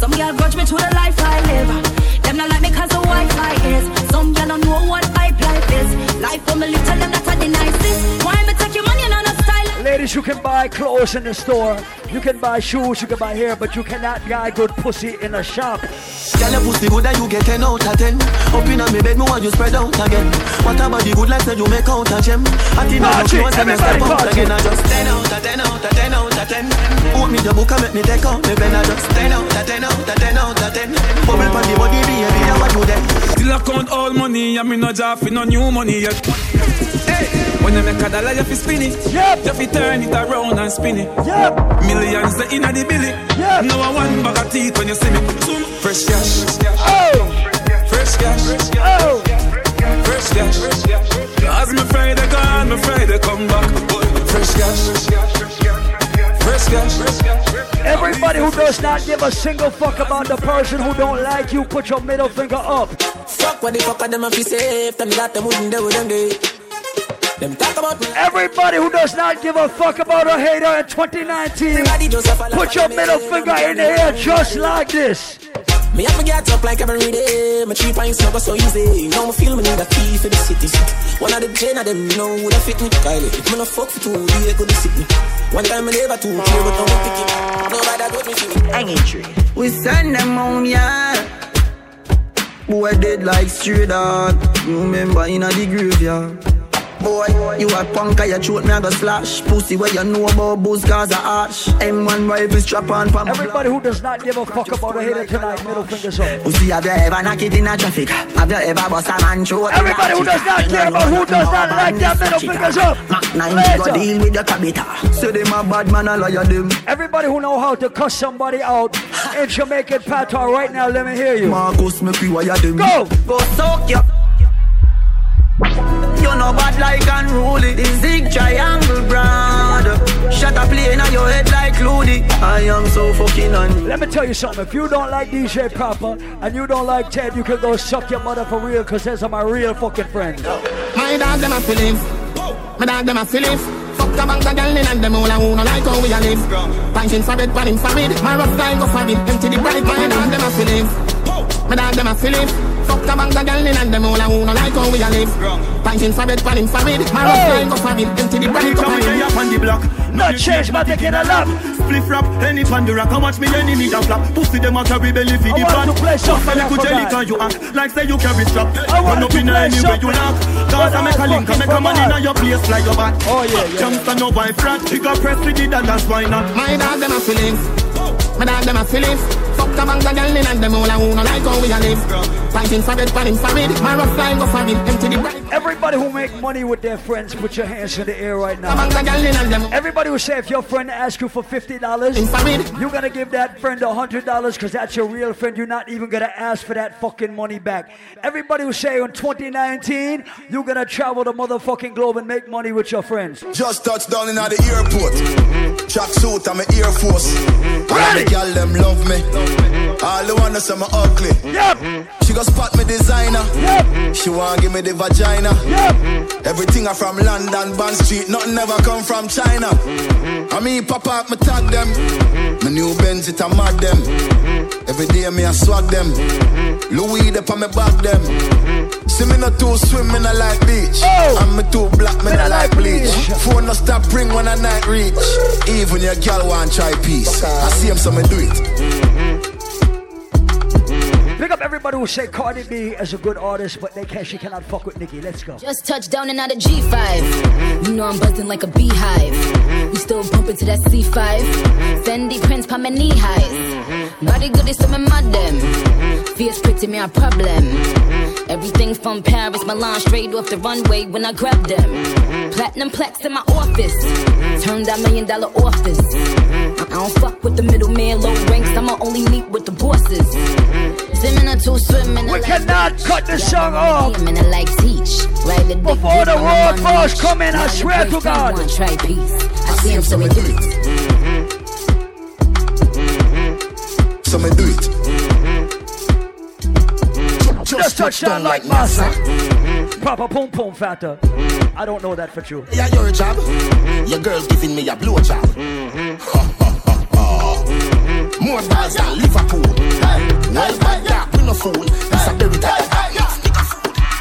Some girl grudge me to the life I live Them not like me cause the Wi-Fi is Some girl don't know what hype life is Life for me little, them not a the nicest Why me take your money not style Ladies, you can buy clothes in the store, you can buy shoes, you can buy hair, but you cannot buy good pussy in a shop. Girl, your pussy good and you get 10 out of 10 Up in me bed, me want you spread out again. What about the good life that you make out of gem. I think I Party, you want to step out again. I just 10 out of 10 out of 10 out of 10 Put me the book and make me take out me pen. I just 10 out of 10 out of 10 out of 10 Bubble pan the body, baby, how what you then Still I count all money, and me no job for no new money yet. Hey, when you make a dollar, you fi spin it. Yep. You fi turn it around and spin it. Yep. Millions the inna the billy. Yep. Now I one bag of teeth when you see me. Zoom. Fresh cash. Oh, Fresh cash. oh. Fresh cash. As me Friday gone, me Friday come back. Fresh cash. Fresh cash. Everybody who does not give a single fuck about the person who don't like you, put your middle finger up. Fuck what the fuck are them a fi safe Tell me that them wouldn't do them day Them talk about me Everybody who does not give a fuck about a hater in 2019, Everybody just a follow put your middle finger in the air just like this. Me have to get up like every day. My three pints never so easy. Now me feel me need a key for the city. One of the gen of them you know would have fit me. Kylie, if me no fuck for two, they could sit me. One time me never too clear, but now me pick it. Nobody got me feel Hanging tree. We send them home, yeah. Boy dead like stray dog. You remember in a the graveyard. Boy. You a punk, you throat me, I go slash. Pussy where you know about booze, cause I ash. M1 rifle strap on for Everybody who does not give a fuck about a hater tonight, middle fingers up. Pussy, have you ever knock it in a traffic? Have you ever bust a man throat? Everybody who does not care about who does not like that middle fingers up. Mac 9 go deal with the cabita. Say them a bad man, I lawyer them. Everybody who know how to cuss somebody out in Jamaican patois right now, let me hear you. Marcus, me free wire them. Go! Go soak ya. You know bad like unruly The zig triangle brand Shut up playing on your head like Looney I am so fucking on Let me tell you something. If you don't like DJ Proper and you don't like Ted, you can go suck your mother for real because those are my real fucking friends. My dog them a feelings. My dog them a feelings. Fuck the bank the girl in and them all a who no like how we a live. Punching for bed, panning for mid. My rough guy go for it. Empty the bright. My dog them a feelings. My dog them a feelings. Fuck the bank the girl in and them all a who no like how we a live. Punching for bed, panning for mid. My rough guy go for it. Empty the. Go for Come up on the block. No change, but taking a lap. Spliff rap, any pan the rock. How watch me enemy that flap. Pussy them a carry belly for the I pan. to Fuck a I little jelly can you act like say you carry strap. I want Run up in anywhere you knock. Cause I I make a link, I make a man in your place like your back. Oh yeah, yeah. Youngster no wife rat. Pick up press with the dollars, why not? My dog them a feelings. My dog them a feelings. Fuck the bank the girl in and them all a who no like how we a live. Punching for bed, panning for mid. My rough guy go for it. Empty the bright. Everybody who make money with their friends, put your hands in the air right now. the girl in and them. Everybody who say if your friend asks you for fifty dollars, you're gonna give that friend a hundred dollars because that's your real friend. You're not even gonna ask for that fucking money back. Everybody who say in 2019 you're gonna travel the motherfucking globe and make money with your friends. Just touched down in the airport. Mm-hmm. Track suit, I'm an Air Force. Mm-hmm. All the girl them love me. Mm-hmm. All the wanna say me ugly. Yep. She go spot me designer. Yep. She want give me the vagina. Yep. Everything I from London, Bond Street. Nothing ever come from China. Mm-hmm. I mean, pop up, me tag them. Mm-hmm. My new Benz, it a mad them. Every day me I swag them. Louis, they on me back them. See me not too swim, me not like beach. Oh. And me too black, me not like bleach. Phone no stop ring when I night reach. Even your girl want try peace. I see him, so me do it. Pick up everybody who say Cardi B is a good artist, but they can't. She cannot fuck with Nicki. Let's go. Just touched down and out of G5. You know I'm buzzing like a beehive. We still bumping to that C5. Fendi prints my knee highs. Body good is some mad them. Fierce pretty me a problem. Everything from Paris, Milan, straight off the runway when I grab them. Platinum plaques in my office. Turn that million dollar office. I don't fuck with the middleman, low ranks. I'ma only meet with the bosses. Swimming or two swimming. We cannot cut this song off. And I like teach. Right the Before the road boss come in, I swear to God. Try peace. I see him, so we do it. So me do it. Just touch down like massa. Mm-hmm. Proper pum pum fatter. Mm-hmm. I don't know that for true. Yeah, your job. Mm-hmm. Your girl giving me a blow job. More bars than Liverpool. Hey, well, bad dark, we no fool. This a very tired.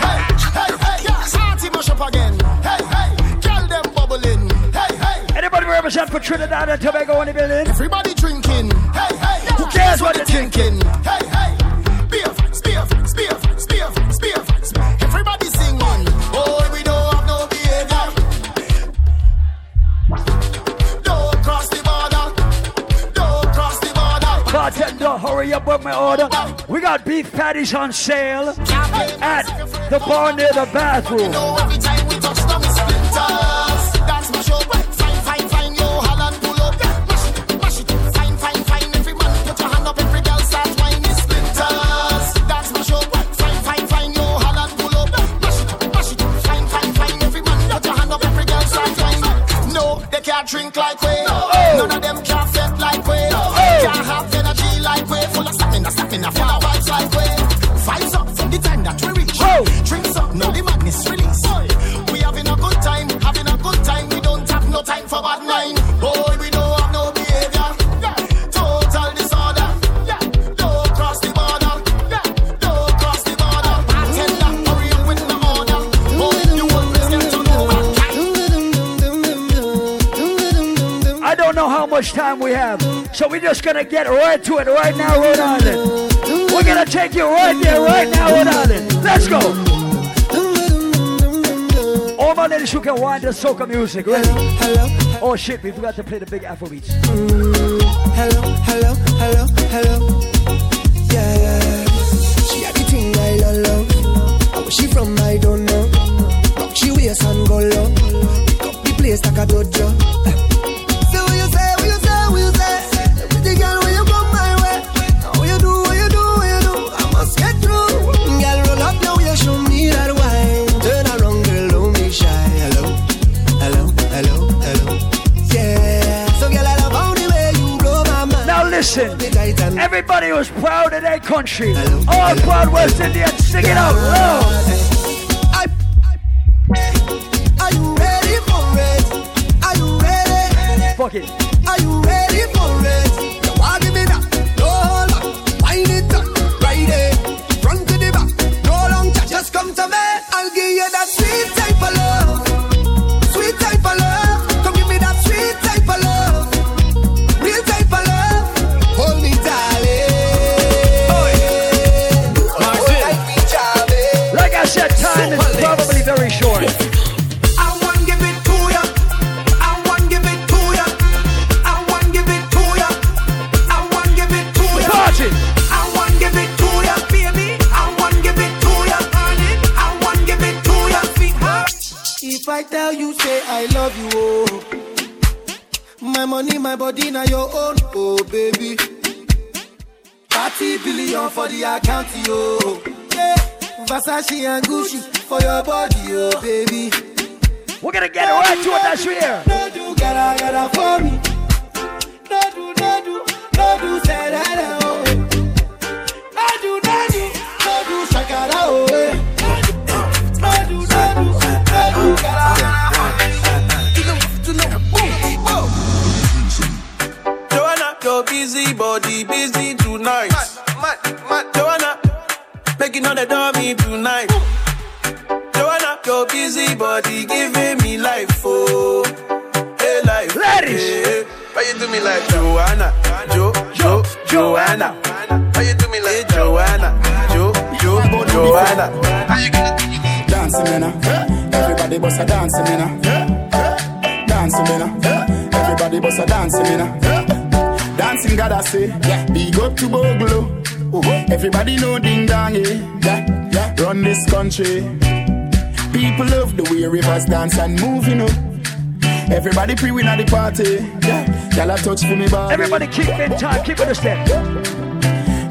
Hey, hey, hey, hey, Santi mash up again. Hey, hey, girl them bubbling. Hey, hey. Anybody represent for Trinidad and Tobago in the building? Everybody drinking. Hey, hey. Who cares what they're thinking? Hey, hey. Oh, we don't have no behavior. Don't cross the border. Don't cross the border. Bartender, hurry up with my order. We got beef patties on sale at the bar near the bathroom. We're just gonna get right to it right now, Rhode Island. We're gonna take you right there, right now, Rhode Island. Let's go. All my ladies who can wind the soca music, ready? Oh shit, we forgot to play the big Afro beats. Hello, hello, hello, hello. Yeah, yeah. She had the thing I love, love. Where she from, I don't know. Rock she waist and go low. Pick up the place like a dojo. Country, all proud West Indians, sing it out loud. Know ding dong, eh? yeah, yeah. Run this country. People love the way rivers dance and move, you know. Everybody pre-win at the party. Yeah, y'all touch for me, body. Everybody keep in time, keep in the step.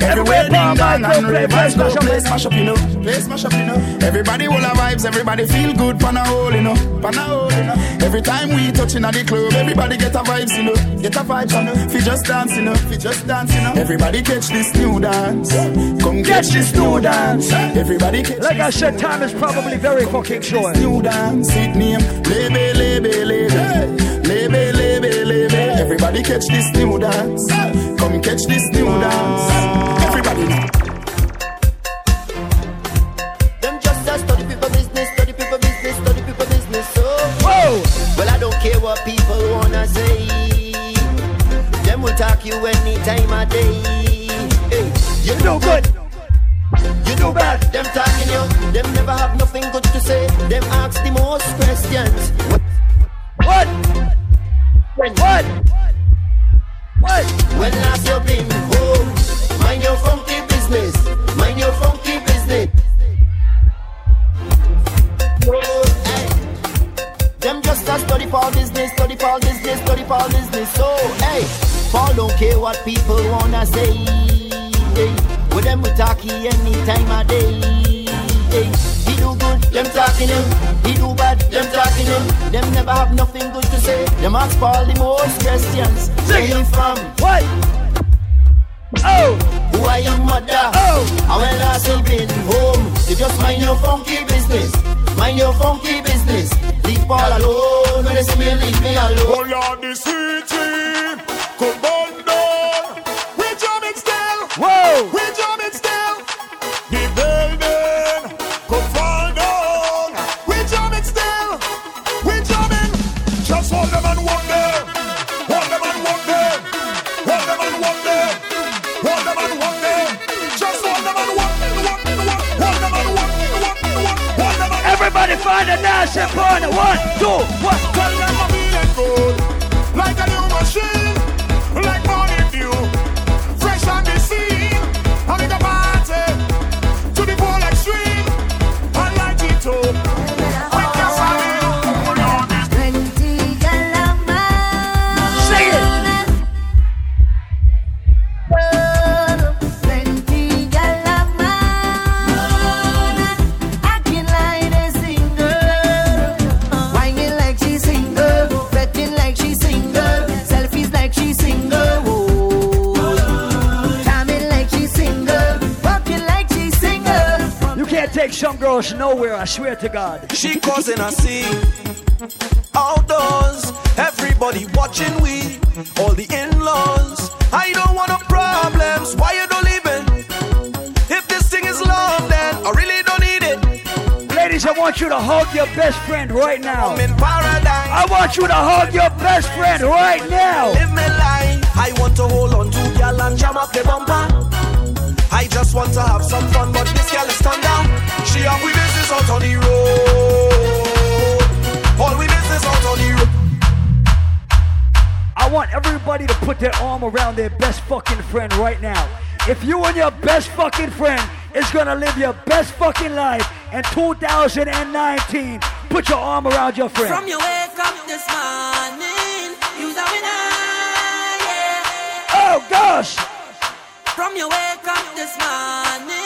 Everywhere dong Paul and rivers play go, play smash up, you know. Play smash up, you know. Everybody all our vibes, everybody feel good, pan a hole, you know. Pan a hole, you know. Every time we touching at the club, everybody get a vibes, you know. Get a vibes, you know. Fi just dance, you know. Fi just dance, you know. Everybody catch this new dance. Come catch this new dance. Everybody catch Like I said, time is probably very fucking short. new dance. It name lebe lebe lebe lebe lebe lebe. Everybody catch this new dance. Come catch this new dance. Talk you any time of day. Hey, you do good. You do bad. Them talking you. Them never have nothing good to say. Them ask the most questions. What? When? What? What? When last you been home? Oh. Mind your funky business. Mind your funky business. Oh, hey. Them just a study for business, study for business, study for business. So, hey, Paul don't care what people wanna say. Hey, with them we talkie any time of day. Hey, he do good, them talking him. He do bad, them talking him. Them never have nothing good to say. Them ask Paul the most questions. Where you from? What? Oh! Who are your mother? Oh! And when last you been home? You just mind your funky business. Mind your funky business. Leave Paul alone. When they see me, leave me alone. Oh Lord, the sweet team, come on down. We jamming still. Whoa! We jamming still. The building, come fall down. We jamming still. We jamming. Just hold them and walk them. Hold them and walk them. Hold them and walk them. Hold them and walk them. Just hold them and walk them. Walk them, walk. Hold them and walk them. Walk them, walk. Them Everybody find a Massive partner. One, two, one. Tell them I'm feeling good, some girls nowhere, I swear to God. She causing a scene outdoors. Everybody watching we, all the in-laws. I don't want no problems. Why you don't leaving? If this thing is love, then I really don't need it. Ladies, I want you to hug your best friend right now. I'm in paradise. I want you to hug your best friend right now. Live my life. I want to hold on to girl and jam up the bumper. I just want to have some fun, but this girl is turned down. She have we business out on the road. All we business out on the road. I want everybody to put their arm around their best fucking friend right now. If you and your best fucking friend is gonna live your best fucking life in 2019, put your arm around your friend. From your wake up this morning, you's a winner, yeah. Oh gosh! From your wake up this morning,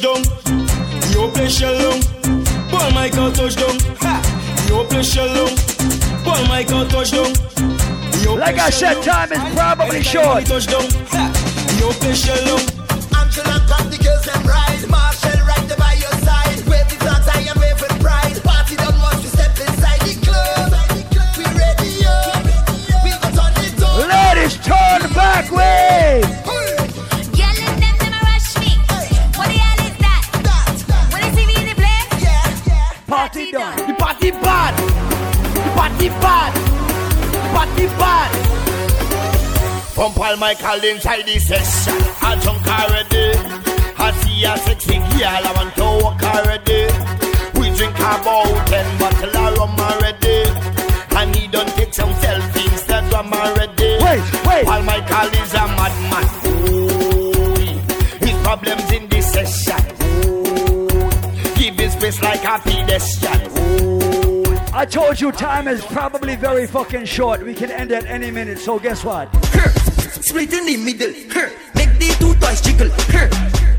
touchdown. Yo play shell long. Paul Michael touchdown. Ha! Yo play. Paul Michael touchdown. Yo Like I said, time is probably short. touchdown. Ha! Yo play The party bad. The party bad. Pump all my call inside the session. I drunk already. I see a sexy girl. I want to walk already. We drink about ten bottle of rum already. And he don't take some selfies. Instagram already. Wait, wait. Paul Michael is a madman. Ooh, his problems in this session. Ooh, give his face like a pedestrian. I told you time is probably very fucking short. We can end at any minute, so guess what? Her, split in the middle. Her, make the two toys jiggle. Her,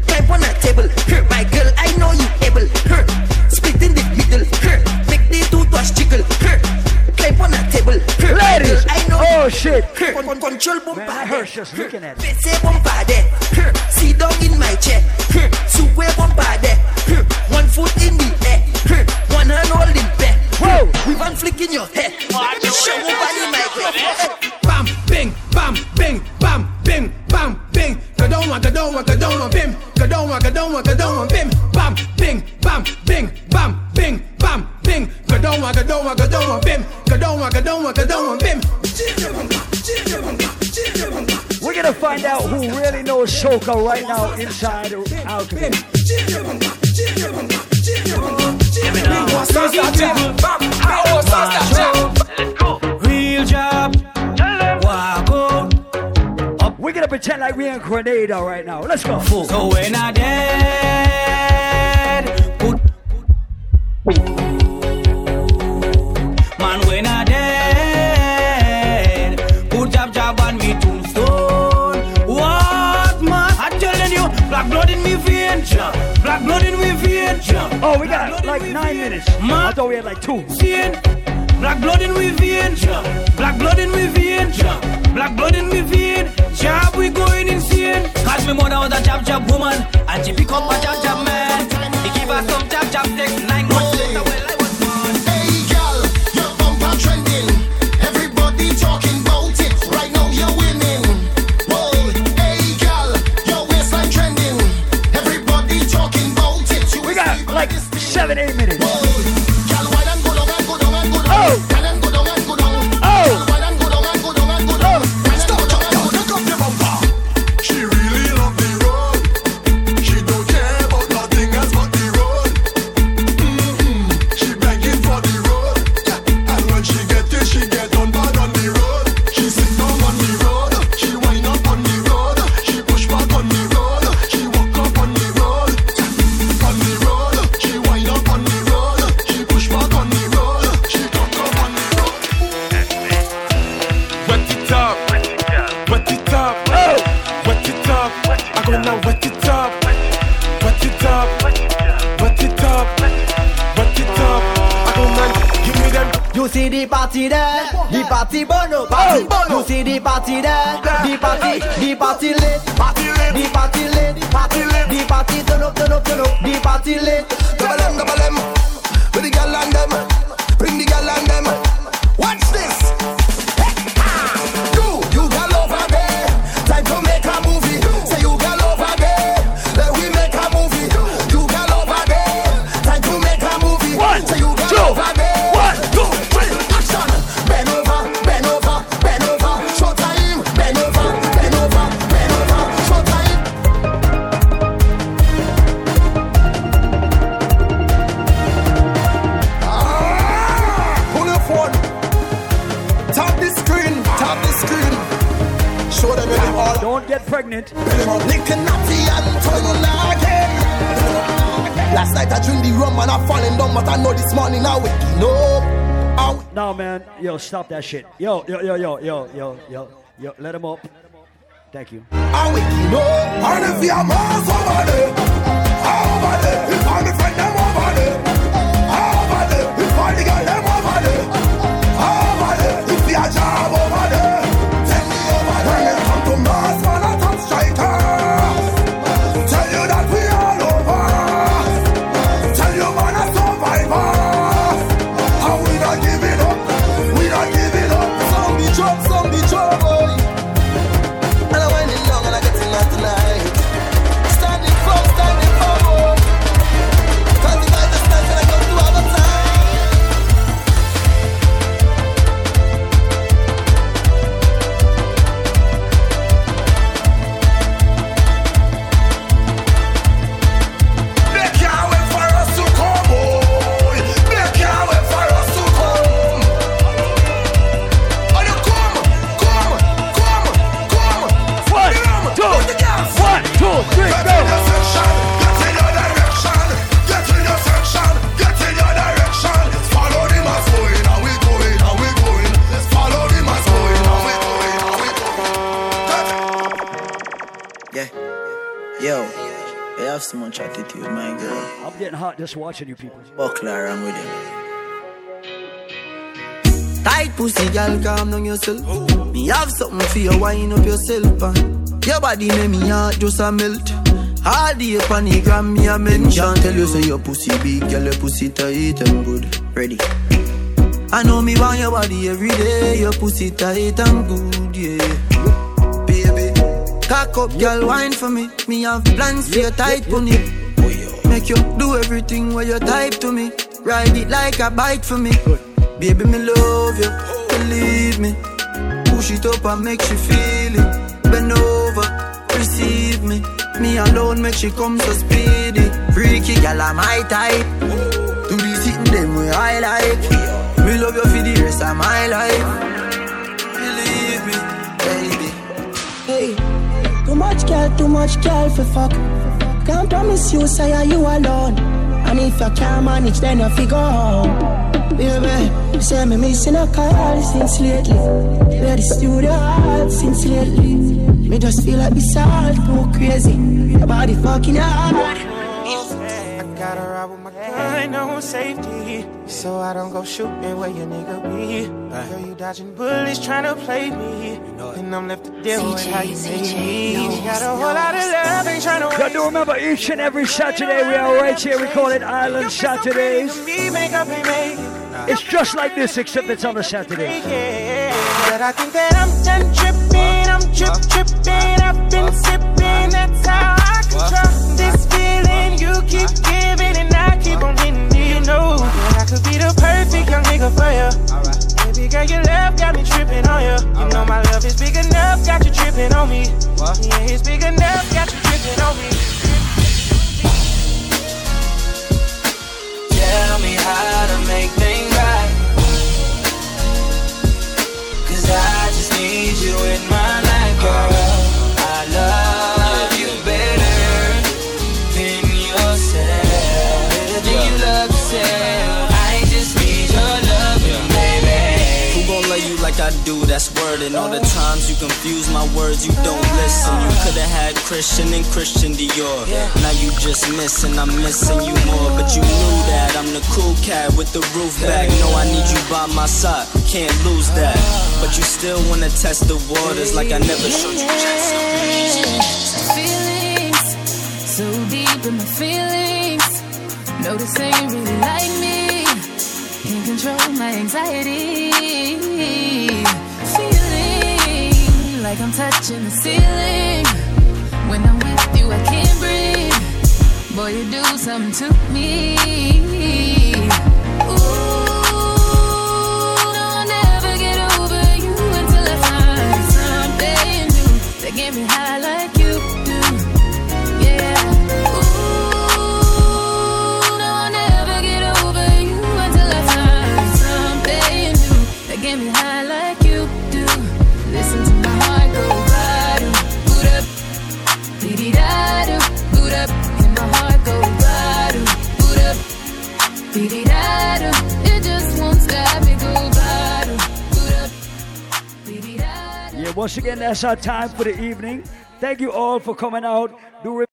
climb on a table. Her, my girl, I know you able. Her, split in the middle. Her, make the two toys jiggle. Her, climb on a table. Her, Ladies, girl, I know oh you shit. Her, con- control bumper. Man, I hurt just looking at it. Bese bumper. Her, sit down in my chair. Her, super. Her, one foot in the air. Her, one hand holding back. Whoa. With one flick in your head. Show me body, my girl. Bam, bing, bam, bing, bam, bing, bam, bing. Go down, one, go down, go down, one, bim. Go down, one, go down, go down, one, bim. Bam, bing, bam, bing, bam, bing, bam, bing. Go down, one, go down, go down, one, bim. Go down, one, go down, go down, one, bim. We're gonna find out who really knows soca right now, inside or out of it. Real job. Walk out. We're gonna pretend like we're in Grenada right now. Let's go. So when I dead, put Oh, we got like nine minutes. I thought we had like two. Black blood in we vein, black blood in we vein, black blood in we vein. Job we going insane. Cause me mother was a jab jab woman, and she pick up a jab jab Yo, let them up. Thank you. watching you people. Buckler, I'm with you. Tight pussy, girl, calm down yourself. Ooh. Me have something for you, wind up yourself. Uh. Your body make me heart just a melt. All day on the gram, me a mention. Tell you say your pussy big, girl, your pussy tight and good. Ready. I know me want your body every day. Your pussy tight and good, yeah. Baby, cock up, girl, wine for me. Me have plans for your tight pony. You do everything while you type to me. Ride it like a bike for me. Baby, me love you, believe me. Push it up and make you feel it. Bend over, receive me. Me alone make she come so speedy. Freaky gal, I'm my type. Do the sitting them way I like. Me love you for the rest of my life. Believe me, baby. Hey, too much girl, too much girl for fuck. Can't promise you, say, are you alone? And if you can't manage, then you figure out. Baby, say me missing a call since lately. Where the studio hard since lately. Me just feel like it's all too crazy. Your body fucking hard. I gotta ride with my kind, no safety. So I don't go shooting where your nigga be. Girl, you dodging bullets trying to play me. And I'm left to deal with how you made me. Got a whole lot of love, ain't trying to Got to remember each and every Saturday we are right here. We call it Island Saturdays. It's just like this, except it's on a Saturday. But I think that I'm done tripping, I'm trip tripping, I've been sipping, that's how I control this feeling. You keep giving and I keep on getting you know that I could be the perfect young nigga for you. Baby girl, your love got me tripping on you. You know my love is big enough, got you tripping on me. Yeah, it's big enough, got you tripping on me. Tell me how to make things right. Cause I just need you in my life, girl. And all the times you confuse my words, you don't listen. You could've had Christian and Christian Dior. Now you just missing, I'm missing you more. But you knew that I'm the cool cat with the roof back. No, I need you by my side, can't lose that. But you still wanna test the waters like I never showed you just Feelings so deep in my feelings. Notice they ain't really like me. Can't control my anxiety. Like I'm touching the ceiling. When I'm with you, I can't breathe. Boy, you do something to me. Ooh, no, I'll never get over you until I find something new that get me high like once again, that's our time for the evening. Thank you all for coming out. Do